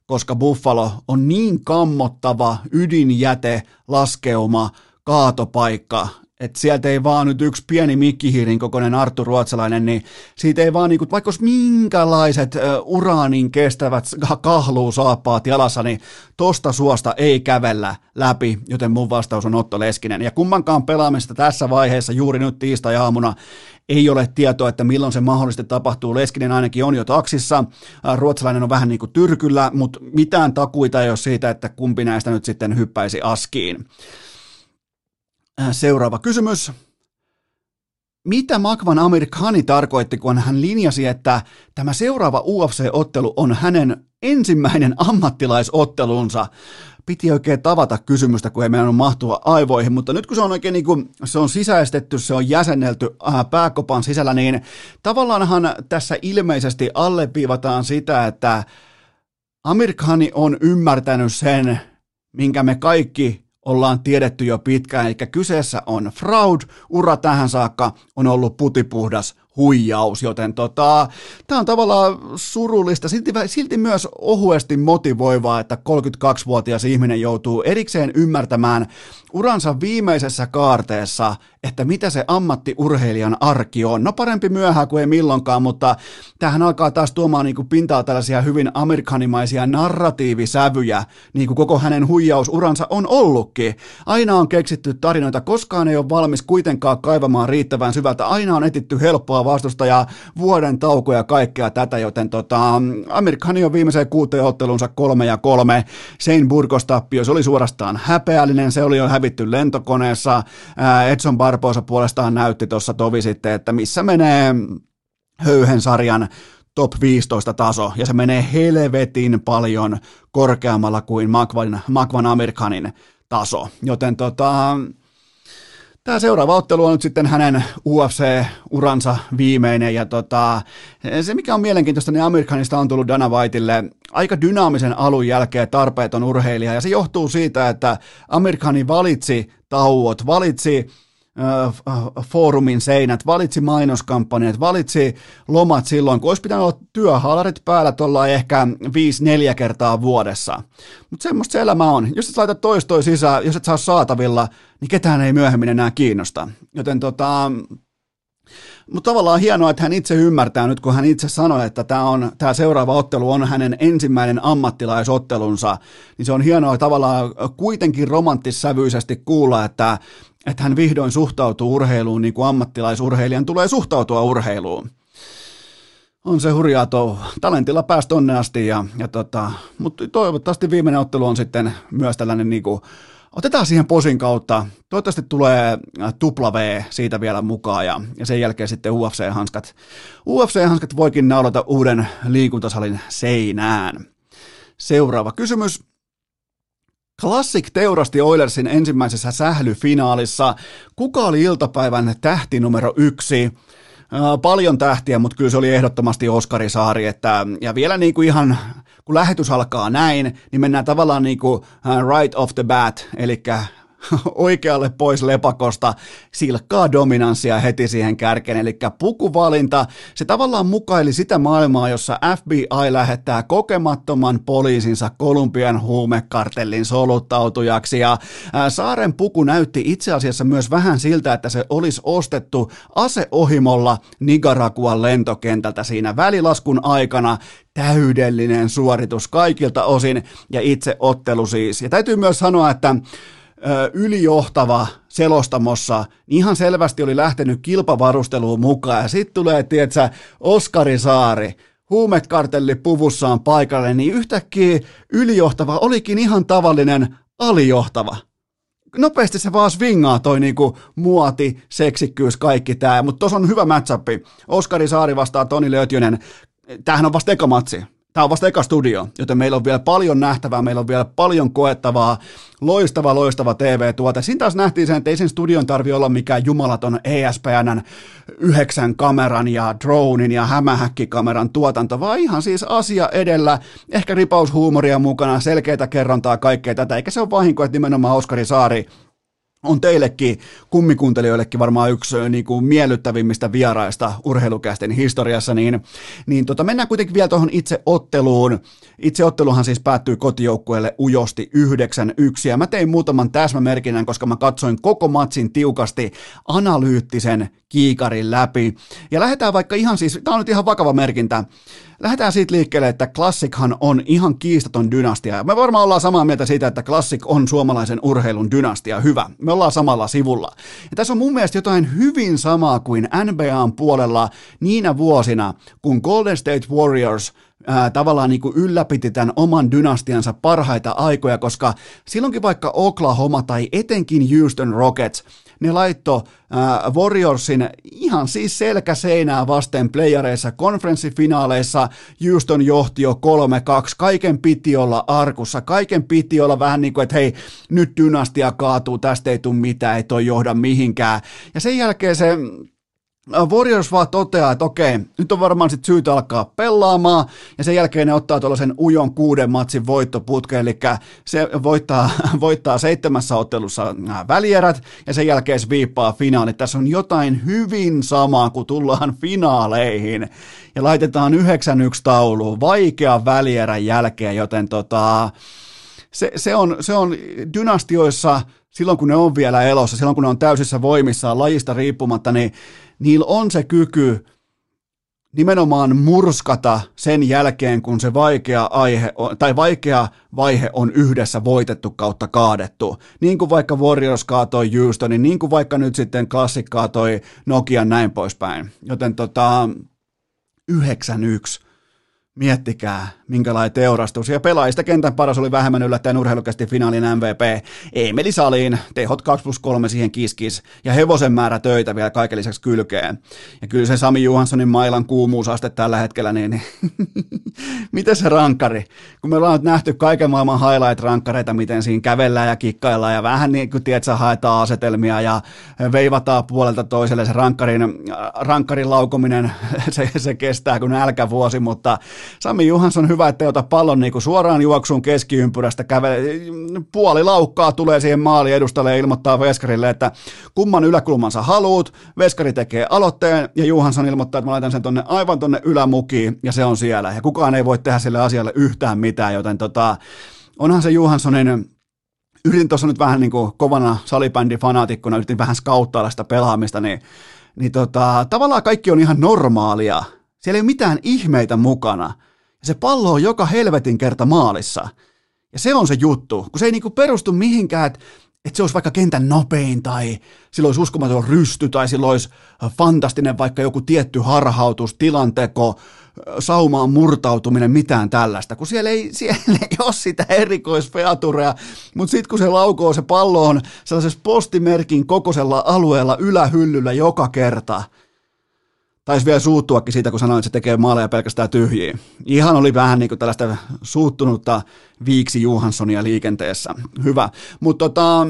koska Buffalo on niin kammottava ydinjäte, laskeuma, kaatopaikka, että sieltä ei vaan nyt yksi pieni mikkihiirin kokoinen Arttu Ruotsalainen, niin siitä ei vaan, niin kuin, vaikka olisi minkälaiset uh, uraanin kestävät kahluusaappaat jalassa, niin tosta suosta ei kävellä läpi, joten mun vastaus on Otto Leskinen. Ja kummankaan pelaamista tässä vaiheessa juuri nyt tiistai-aamuna ei ole tietoa, että milloin se mahdollisesti tapahtuu. Leskinen ainakin on jo taksissa, ruotsalainen on vähän niin kuin tyrkyllä, mutta mitään takuita ei ole siitä, että kumpi näistä nyt sitten hyppäisi askiin. Äh, seuraava kysymys. Mitä Makvan Amerikani tarkoitti, kun hän linjasi, että tämä seuraava UFC-ottelu on hänen ensimmäinen ammattilaisottelunsa? Piti oikein tavata kysymystä, kun ei meidän mahtua aivoihin, mutta nyt kun se on oikein niin kuin, se on sisäistetty, se on jäsennelty äh, pääkopan sisällä, niin tavallaanhan tässä ilmeisesti alleviivataan sitä, että Amerikani on ymmärtänyt sen, minkä me kaikki ollaan tiedetty jo pitkään, eli kyseessä on fraud, ura tähän saakka on ollut putipuhdas, huijaus, joten tota, tämä on tavallaan surullista, silti, silti myös ohuesti motivoivaa, että 32-vuotias ihminen joutuu erikseen ymmärtämään uransa viimeisessä kaarteessa, että mitä se ammattiurheilijan arki on. No parempi myöhään kuin ei milloinkaan, mutta tähän alkaa taas tuomaan niin kuin pintaa tällaisia hyvin amerikanimaisia narratiivisävyjä, niin kuin koko hänen huijausuransa on ollutkin. Aina on keksitty tarinoita, koskaan ei ole valmis kuitenkaan kaivamaan riittävän syvältä, aina on etitty helppoa vastustajaa, vuoden taukoja ja kaikkea tätä, joten tota, Amerikani on viimeiseen kuuteen ottelunsa kolme ja kolme. Sein Burgos-tappio, se oli suorastaan häpeällinen, se oli jo hävitty lentokoneessa, Edson Barbosa puolestaan näytti tuossa tovi sitten, että missä menee höyhen sarjan top 15 taso, ja se menee helvetin paljon korkeammalla kuin Makvan, Makvan Amerikanin taso. Joten tota, Tämä seuraava ottelu on nyt sitten hänen UFC-uransa viimeinen ja tota, se mikä on mielenkiintoista, niin Amerikanista on tullut Dana Whiteille aika dynaamisen alun jälkeen tarpeeton urheilija. Ja se johtuu siitä, että Amerikani valitsi tauot, valitsi foorumin seinät, valitsi mainoskampanjat, valitsi lomat silloin, kun olisi pitänyt olla työhaalarit päällä tuolla ehkä 5-4 kertaa vuodessa. Mutta semmoista se elämä on. Jos et laita toistoi sisään, jos et saa saatavilla, niin ketään ei myöhemmin enää kiinnosta. Joten tota, mutta tavallaan hienoa, että hän itse ymmärtää nyt, kun hän itse sanoi, että tämä, on, tämä seuraava ottelu on hänen ensimmäinen ammattilaisottelunsa, niin se on hienoa tavallaan kuitenkin romanttissävyisesti kuulla, että että hän vihdoin suhtautuu urheiluun niin kuin ammattilaisurheilijan tulee suhtautua urheiluun. On se hurjaa touhu. Talentilla päästä onne asti, ja, ja tota, mutta toivottavasti viimeinen ottelu on sitten myös tällainen niin kuin, Otetaan siihen posin kautta. Toivottavasti tulee äh, tupla V siitä vielä mukaan ja, ja sen jälkeen sitten UFC-hanskat. UFC-hanskat voikin naulata uuden liikuntasalin seinään. Seuraava kysymys. Classic teurasti Oilersin ensimmäisessä sählyfinaalissa. Kuka oli iltapäivän tähti numero yksi? paljon tähtiä, mutta kyllä se oli ehdottomasti Oskari Saari, että, ja vielä niin kuin ihan, kun lähetys alkaa näin, niin mennään tavallaan niin kuin right off the bat, eli oikealle pois lepakosta, silkkaa dominanssia heti siihen kärkeen, eli pukuvalinta, se tavallaan mukaili sitä maailmaa, jossa FBI lähettää kokemattoman poliisinsa Kolumbian huumekartellin soluttautujaksi, ja Saaren puku näytti itse asiassa myös vähän siltä, että se olisi ostettu aseohimolla Nicaraguan lentokentältä siinä välilaskun aikana, täydellinen suoritus kaikilta osin ja itse ottelu siis. Ja täytyy myös sanoa, että ylijohtava selostamossa, niin ihan selvästi oli lähtenyt kilpavarusteluun mukaan. Ja sitten tulee, tietsä, Oskari Saari, huumekartelli puvussaan paikalle, niin yhtäkkiä ylijohtava olikin ihan tavallinen alijohtava. Nopeasti se vaan swingaa toi niinku muoti, seksikkyys, kaikki tää, mutta tuossa on hyvä matchappi. Oskari Saari vastaa Toni Löytjönen. Tämähän on vasta eka matsi. Tämä on vasta eka studio, joten meillä on vielä paljon nähtävää, meillä on vielä paljon koettavaa, loistava, loistava TV-tuote. Siinä taas nähtiin sen, että ei sen studion tarvi olla mikään jumalaton ESPNn yhdeksän kameran ja dronein ja hämähäkkikameran tuotanto, vaan ihan siis asia edellä, ehkä ripaushuumoria mukana, selkeitä kerrontaa, kaikkea tätä, eikä se ole vahinko, että nimenomaan Oskari Saari on teillekin kummikuuntelijoillekin varmaan yksi niin kuin miellyttävimmistä vieraista urheilukästen historiassa, niin, niin tota, mennään kuitenkin vielä tuohon itse otteluun. Itse otteluhan siis päättyi kotijoukkueelle ujosti 9-1, ja mä tein muutaman täsmämerkinnän, koska mä katsoin koko matsin tiukasti analyyttisen kiikarin läpi. Ja lähdetään vaikka ihan siis, tää on nyt ihan vakava merkintä, lähdetään siitä liikkeelle, että Klassikhan on ihan kiistaton dynastia. Me varmaan ollaan samaa mieltä siitä, että Klassik on suomalaisen urheilun dynastia. Hyvä. Me ollaan samalla sivulla. Ja tässä on mun mielestä jotain hyvin samaa kuin NBAn puolella niinä vuosina, kun Golden State Warriors ää, tavallaan niin kuin ylläpiti tämän oman dynastiansa parhaita aikoja, koska silloinkin vaikka Oklahoma tai etenkin Houston Rockets – ne laitto äh, Warriorsin ihan siis selkäseinää vasten playareissa, konferenssifinaaleissa. Houston johti jo 3-2, kaiken piti olla arkussa, kaiken piti olla vähän niin kuin, että hei, nyt dynastia kaatuu, tästä ei tule mitään, ei toi johda mihinkään. Ja sen jälkeen se Warriors vaan toteaa, että okei, nyt on varmaan sitten syytä alkaa pelaamaan, ja sen jälkeen ne ottaa tuollaisen ujon kuuden matsin voittoputken, eli se voittaa, voittaa seitsemässä ottelussa välierät, ja sen jälkeen viippaa finaalit. Tässä on jotain hyvin samaa, kun tullaan finaaleihin, ja laitetaan 9-1 tauluun, vaikea välierän jälkeen, joten tota, se, se, on, se on dynastioissa, silloin kun ne on vielä elossa, silloin kun ne on täysissä voimissaan lajista riippumatta, niin niillä on se kyky nimenomaan murskata sen jälkeen, kun se vaikea, aihe, tai vaikea vaihe on yhdessä voitettu kautta kaadettu. Niin kuin vaikka Warriors kaatoi Houstonin, niin kuin vaikka nyt sitten Classic kaatoi Nokian näin poispäin. Joten tota, 9-1 Miettikää, minkälainen teurastus. Ja pelaajista kentän paras oli vähemmän yllättäen urheilukästi finaalin MVP. Emeli Saliin, tehot 2 plus 3 siihen kiskis ja hevosen määrä töitä vielä kaiken lisäksi kylkeen. Ja kyllä se Sami Johanssonin mailan kuumuusaste tällä hetkellä, niin, miten se rankari? Kun me ollaan nyt nähty kaiken maailman highlight-rankkareita, miten siinä kävellään ja kikkaillaan ja vähän niin kuin tiedät, haetaan asetelmia ja veivataan puolelta toiselle se rankkarin, rankkarin laukominen, se, se kestää kuin nälkävuosi, mutta Sami Johansson hyvä, että ota pallon niin kuin suoraan juoksuun keskiympyrästä, kävele, puoli laukkaa tulee siihen maali edustalle ja ilmoittaa Veskarille, että kumman yläkulmansa haluut, Veskari tekee aloitteen ja Johansson ilmoittaa, että mä laitan sen tonne aivan tonne ylämukiin ja se on siellä ja kukaan ei voi tehdä sille asialle yhtään mitään, joten tota, onhan se Johanssonin yritin tuossa nyt vähän niin kuin kovana salibändifanatikkona, yritin vähän skauttailla sitä pelaamista, niin, niin tota, tavallaan kaikki on ihan normaalia. Siellä ei ole mitään ihmeitä mukana. Ja se pallo on joka helvetin kerta maalissa. Ja se on se juttu, kun se ei niinku perustu mihinkään, että että se olisi vaikka kentän nopein tai sillä olisi uskomaton rysty tai sillä olisi fantastinen vaikka joku tietty harhautus, tilanteko, saumaan murtautuminen, mitään tällaista, kun siellä ei, siellä ei ole sitä erikoisfeaturea, mutta sitten kun se laukoo se pallo on sellaisessa postimerkin kokoisella alueella ylähyllyllä joka kerta – taisi vielä suuttuakin siitä, kun sanoin, että se tekee maaleja pelkästään tyhjiä. Ihan oli vähän niin kuin tällaista suuttunutta Viiksi Johanssonia liikenteessä. Hyvä. Mutta tota,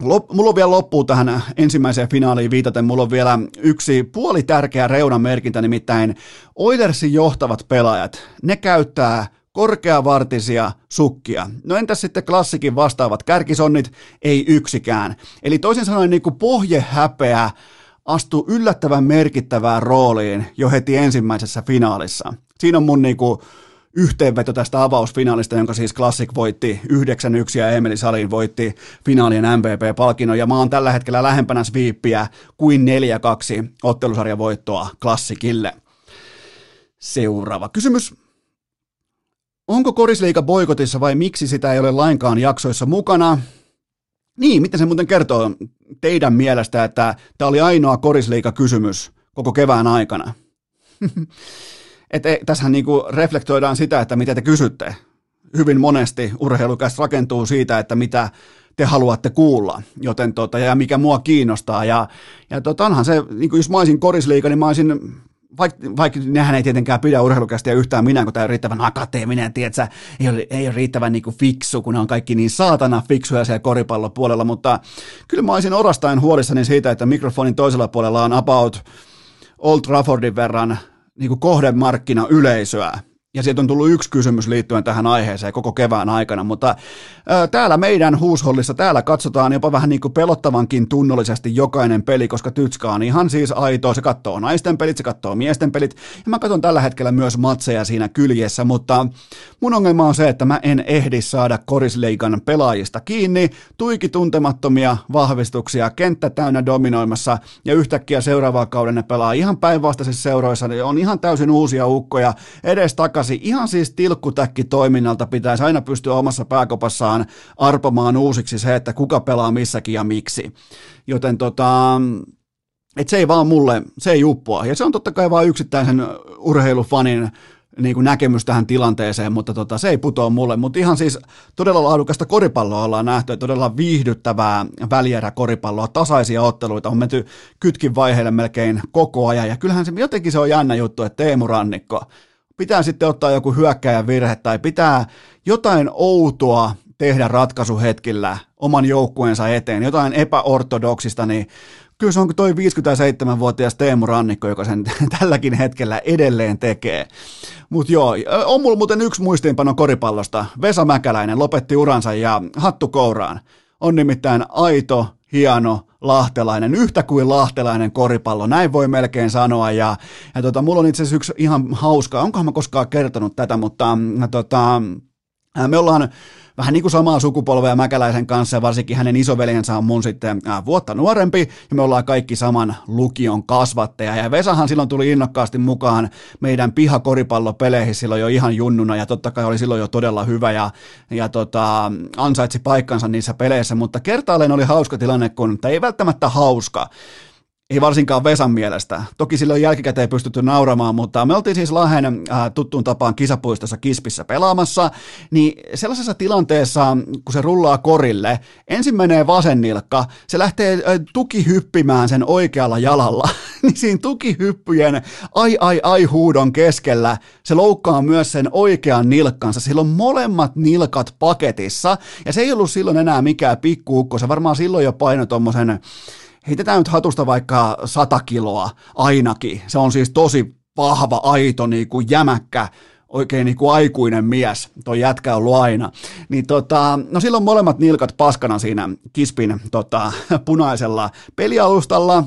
Lop, mulla on vielä loppuun tähän ensimmäiseen finaaliin viitaten, mulla on vielä yksi puoli tärkeä reunamerkintä, nimittäin Oilersin johtavat pelaajat, ne käyttää korkeavartisia sukkia. No entäs sitten klassikin vastaavat kärkisonnit? Ei yksikään. Eli toisin sanoen niin kuin pohjehäpeä astui yllättävän merkittävään rooliin jo heti ensimmäisessä finaalissa. Siinä on mun niinku yhteenveto tästä avausfinaalista, jonka siis Classic voitti 9-1 ja Emeli Salin voitti finaalien MVP-palkinnon. Ja mä oon tällä hetkellä lähempänä sviippiä kuin 4-2 ottelusarjan voittoa Klassikille. Seuraava kysymys. Onko korisliiga boikotissa vai miksi sitä ei ole lainkaan jaksoissa mukana? Niin, miten se muuten kertoo teidän mielestä, että tämä oli ainoa korisliika-kysymys koko kevään aikana? Et, e, tässähän niinku reflektoidaan sitä, että mitä te kysytte. Hyvin monesti urheilukästä rakentuu siitä, että mitä te haluatte kuulla, joten tota, ja mikä mua kiinnostaa. Ja, ja tota, onhan se, niin jos mä olisin korisliika, niin mä olisin vaikka, vaikka nehän ei tietenkään pidä urheilukästiä yhtään minä, kun tämä on riittävän akateeminen, tiedätkö, ei ole, ei ole riittävän niin kuin fiksu, kun ne on kaikki niin saatana fiksuja siellä koripallopuolella, mutta kyllä mä olisin orastain huolissani siitä, että mikrofonin toisella puolella on about Old Traffordin verran niin kuin kohdemarkkina yleisöä, ja sieltä on tullut yksi kysymys liittyen tähän aiheeseen koko kevään aikana, mutta ää, täällä meidän huushollissa, täällä katsotaan jopa vähän niin kuin pelottavankin tunnollisesti jokainen peli, koska Tytska on ihan siis aito, se katsoo naisten pelit, se katsoo miesten pelit, ja mä katson tällä hetkellä myös matseja siinä kyljessä, mutta mun ongelma on se, että mä en ehdi saada korisleikan pelaajista kiinni, tuiki tuntemattomia vahvistuksia, kenttä täynnä dominoimassa, ja yhtäkkiä seuraavaa kauden ne pelaa ihan päinvastaisissa seuroissa, ne on ihan täysin uusia ukkoja, edes takaisin takaisin. Ihan siis tilkkutäkki toiminnalta pitäisi aina pystyä omassa pääkopassaan arpomaan uusiksi se, että kuka pelaa missäkin ja miksi. Joten tota, et se ei vaan mulle, se ei uppua. Ja se on totta kai vain yksittäisen urheilufanin niin kuin näkemys tähän tilanteeseen, mutta tota, se ei putoa mulle. Mutta ihan siis todella laadukasta koripalloa ollaan nähty, todella viihdyttävää välierä koripalloa, tasaisia otteluita, on menty kytkin vaiheille melkein koko ajan. Ja kyllähän se jotenkin se on jännä juttu, että Teemu Rannikko, pitää sitten ottaa joku hyökkäjän virhe tai pitää jotain outoa tehdä ratkaisuhetkillä oman joukkueensa eteen, jotain epäortodoksista, niin kyllä se on toi 57-vuotias Teemu Rannikko, joka sen tälläkin hetkellä edelleen tekee. Mutta joo, on mulla muuten yksi muistiinpano koripallosta. Vesa Mäkäläinen lopetti uransa ja hattu kouraan. On nimittäin aito, hieno, lahtelainen, yhtä kuin lahtelainen koripallo, näin voi melkein sanoa. Ja, ja tota, mulla on itse asiassa yksi ihan hauska, onkohan mä koskaan kertonut tätä, mutta tota, me ollaan vähän niin kuin samaa sukupolvea Mäkäläisen kanssa ja varsinkin hänen isoveljensä on mun sitten äh, vuotta nuorempi ja me ollaan kaikki saman lukion kasvatteja. Ja Vesahan silloin tuli innokkaasti mukaan meidän pihakoripallopeleihin silloin jo ihan junnuna ja totta kai oli silloin jo todella hyvä ja, ja tota, ansaitsi paikkansa niissä peleissä, mutta kertaalleen oli hauska tilanne, kun, tai ei välttämättä hauska, ei varsinkaan Vesan mielestä. Toki silloin jälkikäteen pystytty nauramaan, mutta me oltiin siis Lahden äh, tuttuun tapaan kisapuistossa Kispissä pelaamassa, niin sellaisessa tilanteessa, kun se rullaa korille, ensin menee vasen nilkka, se lähtee äh, tukihyppimään sen oikealla jalalla, niin siinä tukihyppyjen ai ai ai huudon keskellä se loukkaa myös sen oikean nilkkansa, sillä on molemmat nilkat paketissa, ja se ei ollut silloin enää mikään pikkuukko, se varmaan silloin jo paino tommosen heitetään nyt hatusta vaikka sata kiloa ainakin. Se on siis tosi vahva, aito, niin kuin jämäkkä, oikein niin kuin aikuinen mies, toi jätkä on ollut aina, niin tota, no silloin molemmat nilkat paskana siinä Kispin tota, punaisella pelialustalla,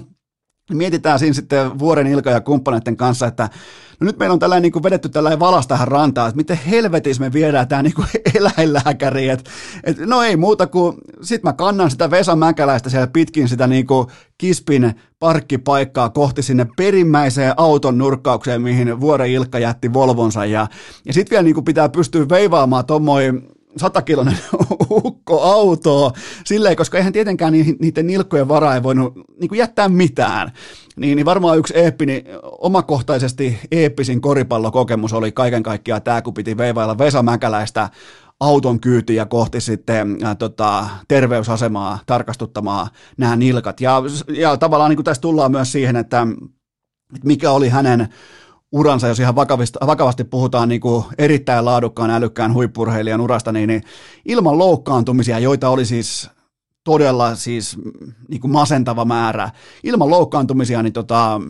mietitään siinä sitten Vuoren Ilka ja kumppaneiden kanssa, että no nyt meillä on tällainen niin kuin vedetty tällainen valas tähän rantaan, että miten helvetissä me viedään tämä niin kuin eläinlääkäri, että, että no ei muuta kuin, sit mä kannan sitä Vesa Mäkäläistä siellä pitkin sitä niin kuin Kispin parkkipaikkaa kohti sinne perimmäiseen auton nurkkaukseen, mihin Vuoren Ilkka jätti Volvonsa ja, ja sitten vielä niin kuin pitää pystyä veivaamaan tommoin satakilonen ukko autoa silleen, koska eihän tietenkään niiden nilkkojen varaa ei voinut niin kuin jättää mitään. Niin, niin varmaan yksi eeppini, omakohtaisesti eeppisin koripallokokemus oli kaiken kaikkiaan tämä, kun piti veivailla Vesa Mäkäläistä auton kyytiä kohti sitten ää, tota, terveysasemaa tarkastuttamaan nämä nilkat. Ja, ja tavallaan niin kuin tässä tullaan myös siihen, että mikä oli hänen uransa, jos ihan vakavasti, vakavasti puhutaan niin kuin erittäin laadukkaan, älykkään huippurheilijan urasta, niin, niin ilman loukkaantumisia, joita oli siis todella siis niin kuin masentava määrä, ilman loukkaantumisia, niin tota,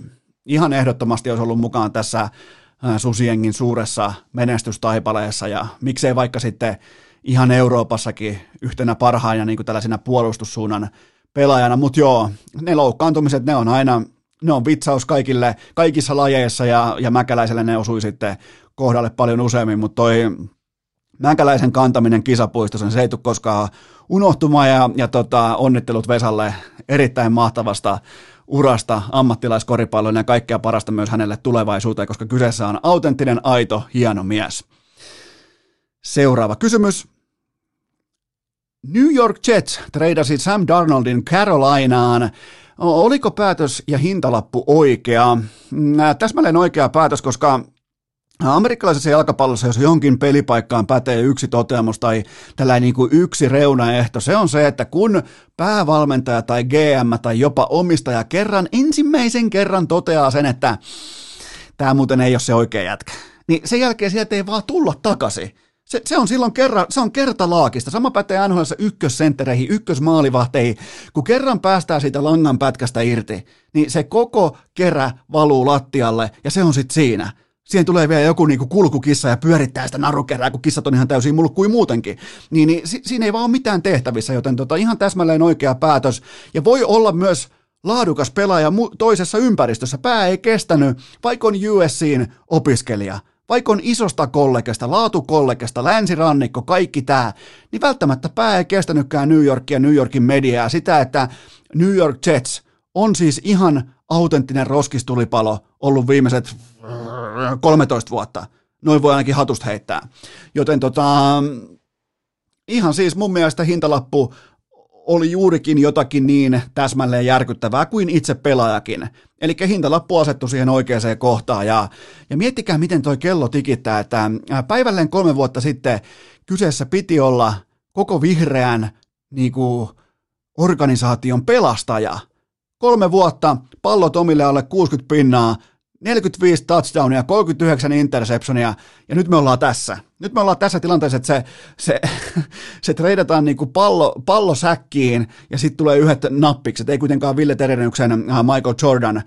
ihan ehdottomasti olisi ollut mukaan tässä Susiengin suuressa menestystaipaleessa. Ja miksei vaikka sitten ihan Euroopassakin yhtenä parhaina niin kuin tällaisena puolustussuunnan pelaajana, mutta joo, ne loukkaantumiset, ne on aina ne on vitsaus kaikille, kaikissa lajeissa ja, ja Mäkäläiselle ne osui sitten kohdalle paljon useammin, mutta toi Mäkäläisen kantaminen kisapuistossa, se ei tule koskaan unohtumaan ja, ja tota, onnittelut Vesalle erittäin mahtavasta urasta ammattilaiskoripallon ja kaikkea parasta myös hänelle tulevaisuuteen, koska kyseessä on autenttinen, aito, hieno mies. Seuraava kysymys. New York Jets treidasi Sam Darnoldin Carolinaan Oliko päätös ja hintalappu oikea? Mm, täsmälleen oikea päätös, koska Amerikkalaisessa jalkapallossa, jos jonkin pelipaikkaan pätee yksi toteamus tai tällainen niin kuin yksi reunaehto, se on se, että kun päävalmentaja tai GM tai jopa omistaja kerran ensimmäisen kerran toteaa sen, että tämä muuten ei ole se oikea jätkä, niin sen jälkeen sieltä ei vaan tulla takaisin. Se, se on silloin kerran, se on kertalaakista. Sama pätee NHL ykkössenttereihin, ykkösmaalivahteihin. Kun kerran päästään siitä langan pätkästä irti, niin se koko kerä valuu lattialle ja se on sitten siinä. Siihen tulee vielä joku niinku kulkukissa ja pyörittää sitä narukerää, kun kissat on ihan täysin mulkkui muutenkin. Niin, niin si, siinä ei vaan ole mitään tehtävissä, joten tota, ihan täsmälleen oikea päätös. Ja voi olla myös laadukas pelaaja mu- toisessa ympäristössä. Pää ei kestänyt, vaikka on USCin opiskelija – vaikka on isosta kollegasta, laatukollegasta, länsirannikko, kaikki tämä, niin välttämättä pää ei kestänytkään New Yorkia, New Yorkin mediaa, sitä, että New York Jets on siis ihan autenttinen roskistulipalo ollut viimeiset 13 vuotta. Noin voi ainakin hatusta heittää. Joten tota, ihan siis mun mielestä hintalappu oli juurikin jotakin niin täsmälleen järkyttävää kuin itse pelaajakin. Eli hintalappu asettu siihen oikeaan kohtaan ja, ja miettikää miten toi kello tikittää, että päivälleen kolme vuotta sitten kyseessä piti olla koko vihreän niin kuin, organisaation pelastaja. Kolme vuotta, pallot omille alle 60 pinnaa, 45 touchdownia, 39 interceptionia, ja nyt me ollaan tässä. Nyt me ollaan tässä tilanteessa, että se, se, se treidataan niin kuin pallo, pallo säkkiin, ja sitten tulee yhdet nappikset, ei kuitenkaan Ville Terenyksen äh, Michael Jordan äh,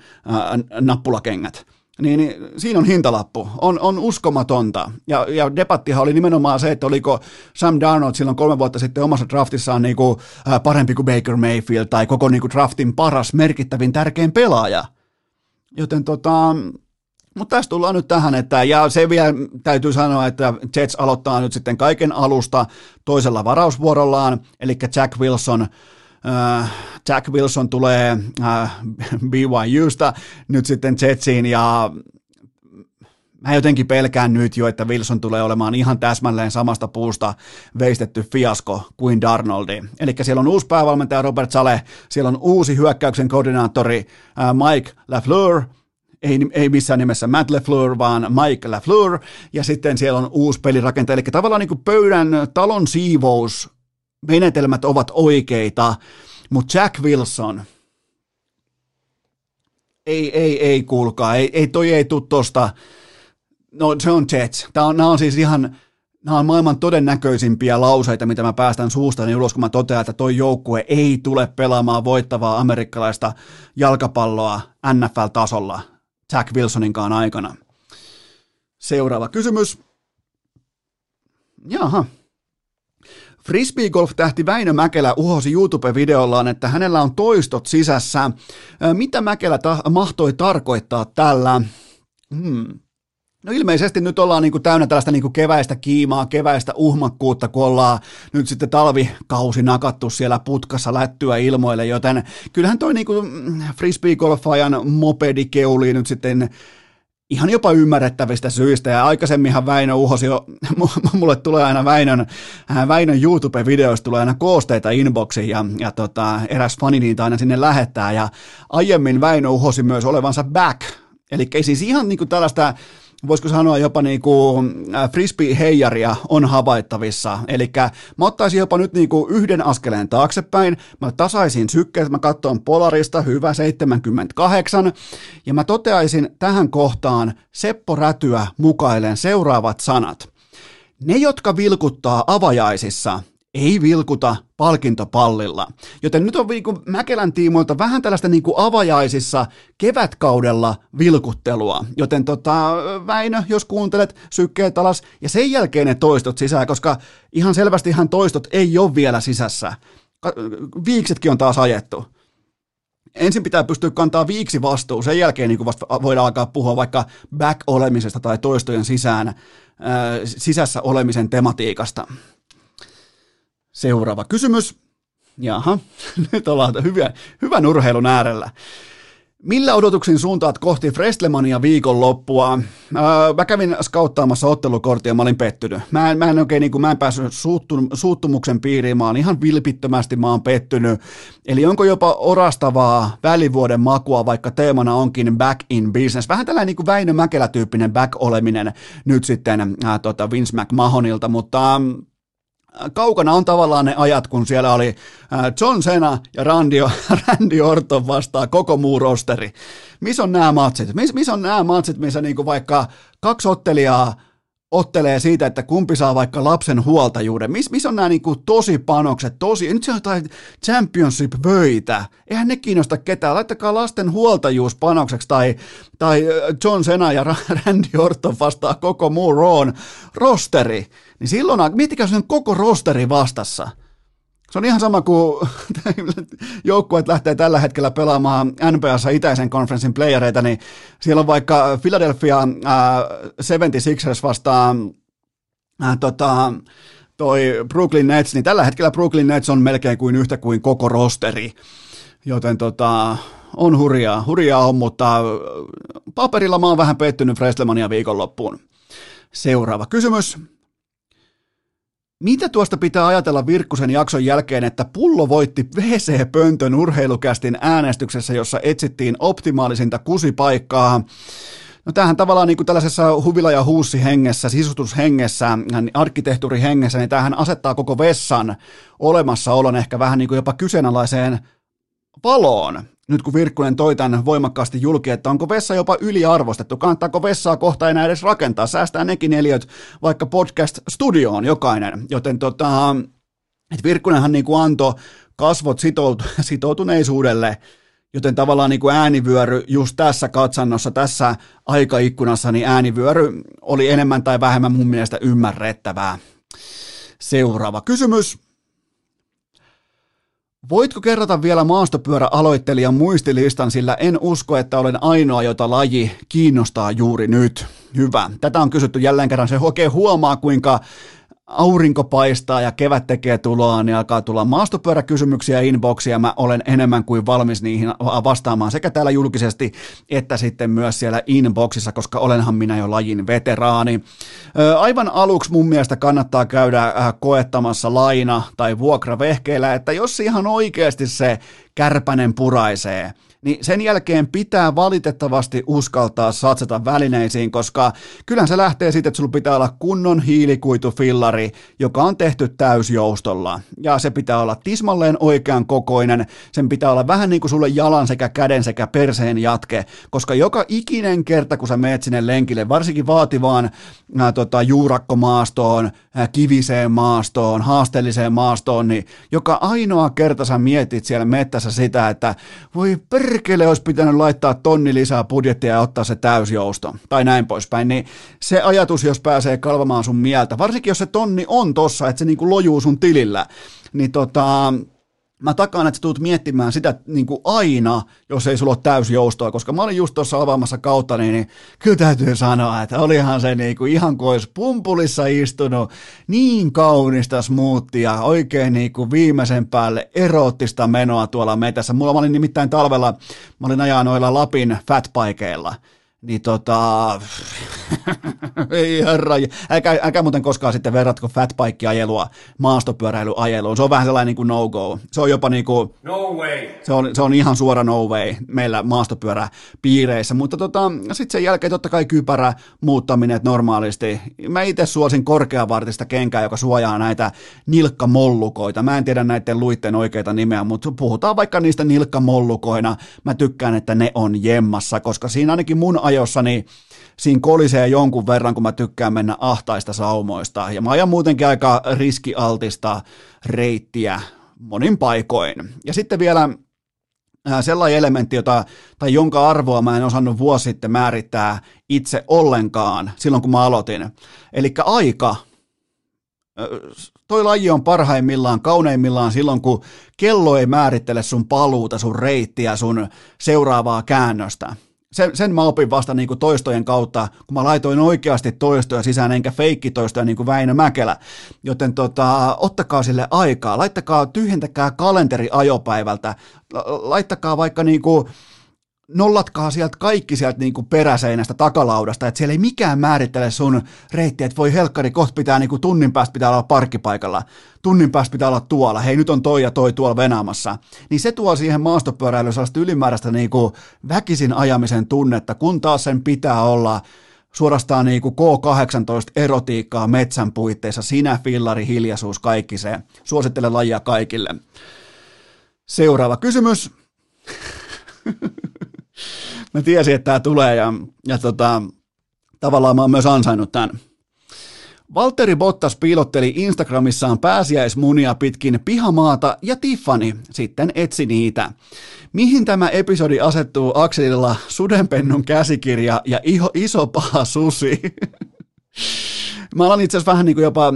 nappulakengät. Niin, niin siinä on hintalappu. On, on uskomatonta. Ja, ja debattihan oli nimenomaan se, että oliko Sam Darnold silloin kolme vuotta sitten omassa draftissaan niin kuin, äh, parempi kuin Baker Mayfield tai koko niin kuin draftin paras, merkittävin, tärkein pelaaja. Joten tota, mutta tässä tullaan nyt tähän, että ja se vielä täytyy sanoa, että Jets aloittaa nyt sitten kaiken alusta toisella varausvuorollaan, eli Jack Wilson Jack Wilson tulee äh, BYUsta nyt sitten Jetsiin ja mä jotenkin pelkään nyt jo, että Wilson tulee olemaan ihan täsmälleen samasta puusta veistetty fiasko kuin Darnoldi. Eli siellä on uusi päävalmentaja Robert Sale, siellä on uusi hyökkäyksen koordinaattori äh, Mike LaFleur, ei, ei missään nimessä Matt LeFleur, vaan Mike LaFleur, ja sitten siellä on uusi pelirakentaja, eli tavallaan niin kuin pöydän talon siivous menetelmät ovat oikeita, mutta Jack Wilson, ei, ei, ei kuulkaa, ei, ei toi ei tule tosta, no se on Jets, Tämä on, nämä on siis ihan, nämä on maailman todennäköisimpiä lauseita, mitä mä päästän suusta niin ulos, kun mä totean, että toi joukkue ei tule pelaamaan voittavaa amerikkalaista jalkapalloa NFL-tasolla Jack Wilsoninkaan aikana. Seuraava kysymys. Jaha, Frisbee-golf-tähti Väinö Mäkelä uhosi YouTube-videollaan, että hänellä on toistot sisässä. Mitä Mäkelä ta- mahtoi tarkoittaa tällä? Hmm. No ilmeisesti nyt ollaan niin kuin täynnä tällaista niin kuin keväistä kiimaa, keväistä uhmakkuutta, kun ollaan nyt sitten talvikausi nakattu siellä putkassa lättyä ilmoille, joten kyllähän toi niin kuin frisbee-golfaajan mopedi keulii nyt sitten ihan jopa ymmärrettävistä syistä, ja aikaisemminhan Väinö uhosi jo, mulle tulee aina Väinön, äh, Väinön YouTube-videoista tulee aina koosteita inboxiin, ja, ja tota, eräs fani niitä aina sinne lähettää, ja aiemmin Väinö uhosi myös olevansa back, eli siis ihan niin kuin tällaista voisiko sanoa jopa niin kuin äh, frisbee-heijaria on havaittavissa. Eli mä ottaisin jopa nyt niin kuin yhden askeleen taaksepäin, mä tasaisin sykkeet, mä katson Polarista, hyvä 78, ja mä toteaisin tähän kohtaan Seppo Rätyä mukailen seuraavat sanat. Ne, jotka vilkuttaa avajaisissa, ei vilkuta palkintopallilla. Joten nyt on niin Mäkelän tiimoilta vähän tällaista niin kuin avajaisissa kevätkaudella vilkuttelua. Joten tota, Väinö, jos kuuntelet, sykkeet alas ja sen jälkeen ne toistot sisään, koska ihan selvästi ihan toistot ei ole vielä sisässä. Viiksetkin on taas ajettu. Ensin pitää pystyä kantaa viiksi vastuu, sen jälkeen niin vasta voidaan alkaa puhua vaikka back-olemisesta tai toistojen sisään, sisässä olemisen tematiikasta. Seuraava kysymys. Jaha, nyt ollaan hyvän, hyvän urheilun äärellä. Millä odotuksin suuntaat kohti Frestlemania viikonloppua? Öö, mä kävin skauttaamassa ottelukorttia, mä olin pettynyt. Mä en, mä en oikein, niin kuin, mä en päässyt suuttu, suuttumuksen piiriin, mä oon ihan vilpittömästi mä oon pettynyt. Eli onko jopa orastavaa välivuoden makua, vaikka teemana onkin back in business. Vähän tällainen niin kuin Väinö Mäkelä-tyyppinen back-oleminen nyt sitten äh, tota Vince McMahonilta, mutta... Ähm, kaukana on tavallaan ne ajat, kun siellä oli äh, John Cena ja Randy, Randy Orton vastaa koko muu rosteri. Missä on nämä matsit? Missä mis on nämä matsit, missä niinku vaikka kaksi ottelijaa ottelee siitä, että kumpi saa vaikka lapsen huoltajuuden. Missä mis on nämä niinku tosi panokset, tosi, nyt se on jotain championship-vöitä. Eihän ne kiinnosta ketään. Laittakaa lasten huoltajuuspanokseksi tai, tai John Cena ja Randy Orton vastaa koko muu Rawn rosteri niin silloin, miettikää sen koko rosteri vastassa. Se on ihan sama kuin joukkueet lähtee tällä hetkellä pelaamaan NBAssa itäisen konferenssin playereita, niin siellä on vaikka Philadelphia äh, 76ers vastaan äh, tota, toi Brooklyn Nets, niin tällä hetkellä Brooklyn Nets on melkein kuin yhtä kuin koko rosteri. Joten tota, on hurjaa, hurjaa on, mutta paperilla mä oon vähän pettynyt Freslemania viikonloppuun. Seuraava kysymys. Mitä tuosta pitää ajatella Virkkusen jakson jälkeen, että pullo voitti WC-pöntön urheilukästin äänestyksessä, jossa etsittiin optimaalisinta kusipaikkaa? No tämähän tavallaan niin kuin tällaisessa huvila- ja huussi hengessä, sisustushengessä, arkkitehtuurihengessä, niin tämähän asettaa koko vessan olemassaolon ehkä vähän niin kuin jopa kyseenalaiseen valoon. Nyt kun Virkkunen toi tämän voimakkaasti julki, että onko vessa jopa yliarvostettu, kannattaako vessaa kohta enää edes rakentaa, säästää nekin eliöt vaikka podcast-studioon jokainen, joten tota, että Virkkunenhan niin kuin antoi kasvot sitoutu, sitoutuneisuudelle, joten tavallaan niin kuin äänivyöry just tässä katsannossa, tässä aikaikkunassa, niin äänivyöry oli enemmän tai vähemmän mun mielestä ymmärrettävää. Seuraava kysymys. Voitko kerrata vielä maastopyöräaloittelijan muistilistan, sillä en usko, että olen ainoa, jota laji kiinnostaa juuri nyt. Hyvä. Tätä on kysytty jälleen kerran. Se oikein huomaa, kuinka aurinko paistaa ja kevät tekee tuloa, niin alkaa tulla maastopyöräkysymyksiä inboxia. Mä olen enemmän kuin valmis niihin vastaamaan sekä täällä julkisesti että sitten myös siellä inboxissa, koska olenhan minä jo lajin veteraani. Aivan aluksi mun mielestä kannattaa käydä äh, koettamassa laina- tai vuokravehkeillä, että jos ihan oikeasti se kärpänen puraisee – niin sen jälkeen pitää valitettavasti uskaltaa satsata välineisiin, koska kyllähän se lähtee siitä, että sulla pitää olla kunnon hiilikuitufillari, joka on tehty täysjoustolla. Ja se pitää olla tismalleen oikean kokoinen, sen pitää olla vähän niin kuin sulle jalan sekä käden sekä perseen jatke, koska joka ikinen kerta, kun sä meet sinne lenkille, varsinkin vaativaan ää, tota, juurakkomaastoon, ää, kiviseen maastoon, haasteelliseen maastoon, niin joka ainoa kerta sä mietit siellä mettässä sitä, että voi per perkele olisi pitänyt laittaa tonni lisää budjettia ja ottaa se täysjousto, tai näin poispäin, niin se ajatus, jos pääsee kalvamaan sun mieltä, varsinkin jos se tonni on tossa, että se niinku lojuu sun tilillä, niin tota, mä takaan, että sä tulet miettimään sitä niin kuin aina, jos ei sulla ole täysjoustoa, koska mä olin just tuossa avaamassa kautta, niin, niin kyllä täytyy sanoa, että olihan se niin kuin ihan kuin olisi pumpulissa istunut niin kaunista smoothia, oikein niin kuin viimeisen päälle eroottista menoa tuolla metässä. Mulla mä olin nimittäin talvella, mä olin ajaa noilla Lapin fatpaikeilla, niin tota, ei herra, älkää, älkää muuten koskaan sitten verratko fatbike-ajelua maastopyöräilyajeluun, se on vähän sellainen niin kuin no-go, se on jopa niin kuin, no way. Se on, se on ihan suora no way meillä maastopyöräpiireissä, mutta tota, sitten sen jälkeen totta kai kypärä muuttaminen normaalisti, mä itse suosin korkeavartista kenkää, joka suojaa näitä nilkkamollukoita, mä en tiedä näiden luitten oikeita nimeä, mutta puhutaan vaikka niistä nilkkamollukoina, mä tykkään, että ne on jemmassa, koska siinä ainakin mun ajossani siinä kolisee jonkun verran, kun mä tykkään mennä ahtaista saumoista. Ja mä ajan muutenkin aika riskialtista reittiä monin paikoin. Ja sitten vielä äh, sellainen elementti, jota, tai jonka arvoa mä en osannut vuosi sitten määrittää itse ollenkaan silloin, kun mä aloitin. Eli aika. Toi laji on parhaimmillaan, kauneimmillaan silloin, kun kello ei määrittele sun paluuta, sun reittiä, sun seuraavaa käännöstä sen, sen mä opin vasta niin kuin toistojen kautta, kun mä laitoin oikeasti toistoja sisään, enkä feikkitoistoja niin kuin Väinö Mäkelä. Joten tota, ottakaa sille aikaa, laittakaa, tyhjentäkää kalenteri ajopäivältä, laittakaa vaikka niin kuin nollatkaa sieltä kaikki sieltä niin kuin peräseinästä takalaudasta, että siellä ei mikään määrittele sun reittiä, että voi helkkari, kohta pitää niin kuin tunnin päästä pitää olla parkkipaikalla, tunnin päästä pitää olla tuolla, hei nyt on toi ja toi tuolla venaamassa, niin se tuo siihen maastopyöräilyyn sellaista ylimääräistä niin kuin väkisin ajamisen tunnetta, kun taas sen pitää olla suorastaan niin kuin K18 erotiikkaa metsän puitteissa, sinä, fillari, hiljaisuus, kaikki se. Suosittelen lajia kaikille. Seuraava kysymys. Mä tiesin, että tämä tulee ja, ja tota, tavallaan mä oon myös ansainnut tämän. Valtteri Bottas piilotteli Instagramissaan pääsiäismunia pitkin pihamaata ja Tiffany sitten etsi niitä. Mihin tämä episodi asettuu Akselilla sudenpennun käsikirja ja iho, iso paha susi? Mä alan itse asiassa vähän niin kuin jopa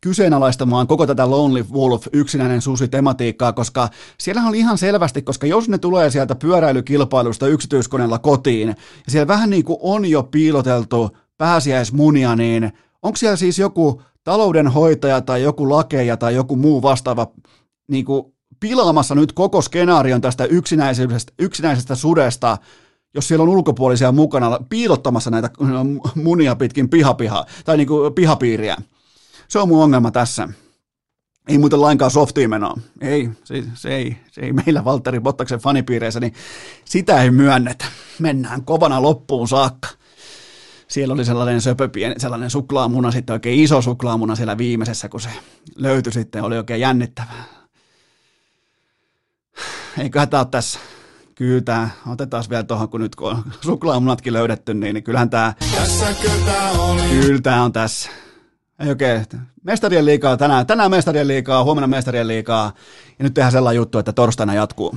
kyseenalaistamaan koko tätä Lonely Wolf yksinäinen susi tematiikkaa, koska siellä oli ihan selvästi, koska jos ne tulee sieltä pyöräilykilpailusta yksityiskoneella kotiin, ja siellä vähän niin kuin on jo piiloteltu pääsiäismunia, niin onko siellä siis joku taloudenhoitaja tai joku lakeja tai joku muu vastaava niin kuin pilaamassa nyt koko skenaarion tästä yksinäisestä, yksinäisestä sudesta, jos siellä on ulkopuolisia mukana piilottamassa näitä munia pitkin pihapiha, tai niin kuin pihapiiriä. Se on mun ongelma tässä. Ei muuten lainkaan softiin menoa. Ei, se, se, ei, se ei meillä Valtteri Bottaksen fanipiireissä, niin sitä ei myönnetä. Mennään kovana loppuun saakka. Siellä oli sellainen söpöpieni, sellainen suklaamuna, sitten oikein iso suklaamuna siellä viimeisessä, kun se löytyi sitten, oli oikein jännittävää. Eiköhän tämä ole tässä Kyllä tää, otetaan vielä tuohon, kun nyt kun on suklaamunatkin löydetty, niin, niin kyllähän tää, kyllä tää on tässä. Ei oikein. Mestarien liikaa tänään, tänään mestarien liikaa, huomenna mestarien liikaa. Ja nyt tehdään sellainen juttu, että torstaina jatkuu.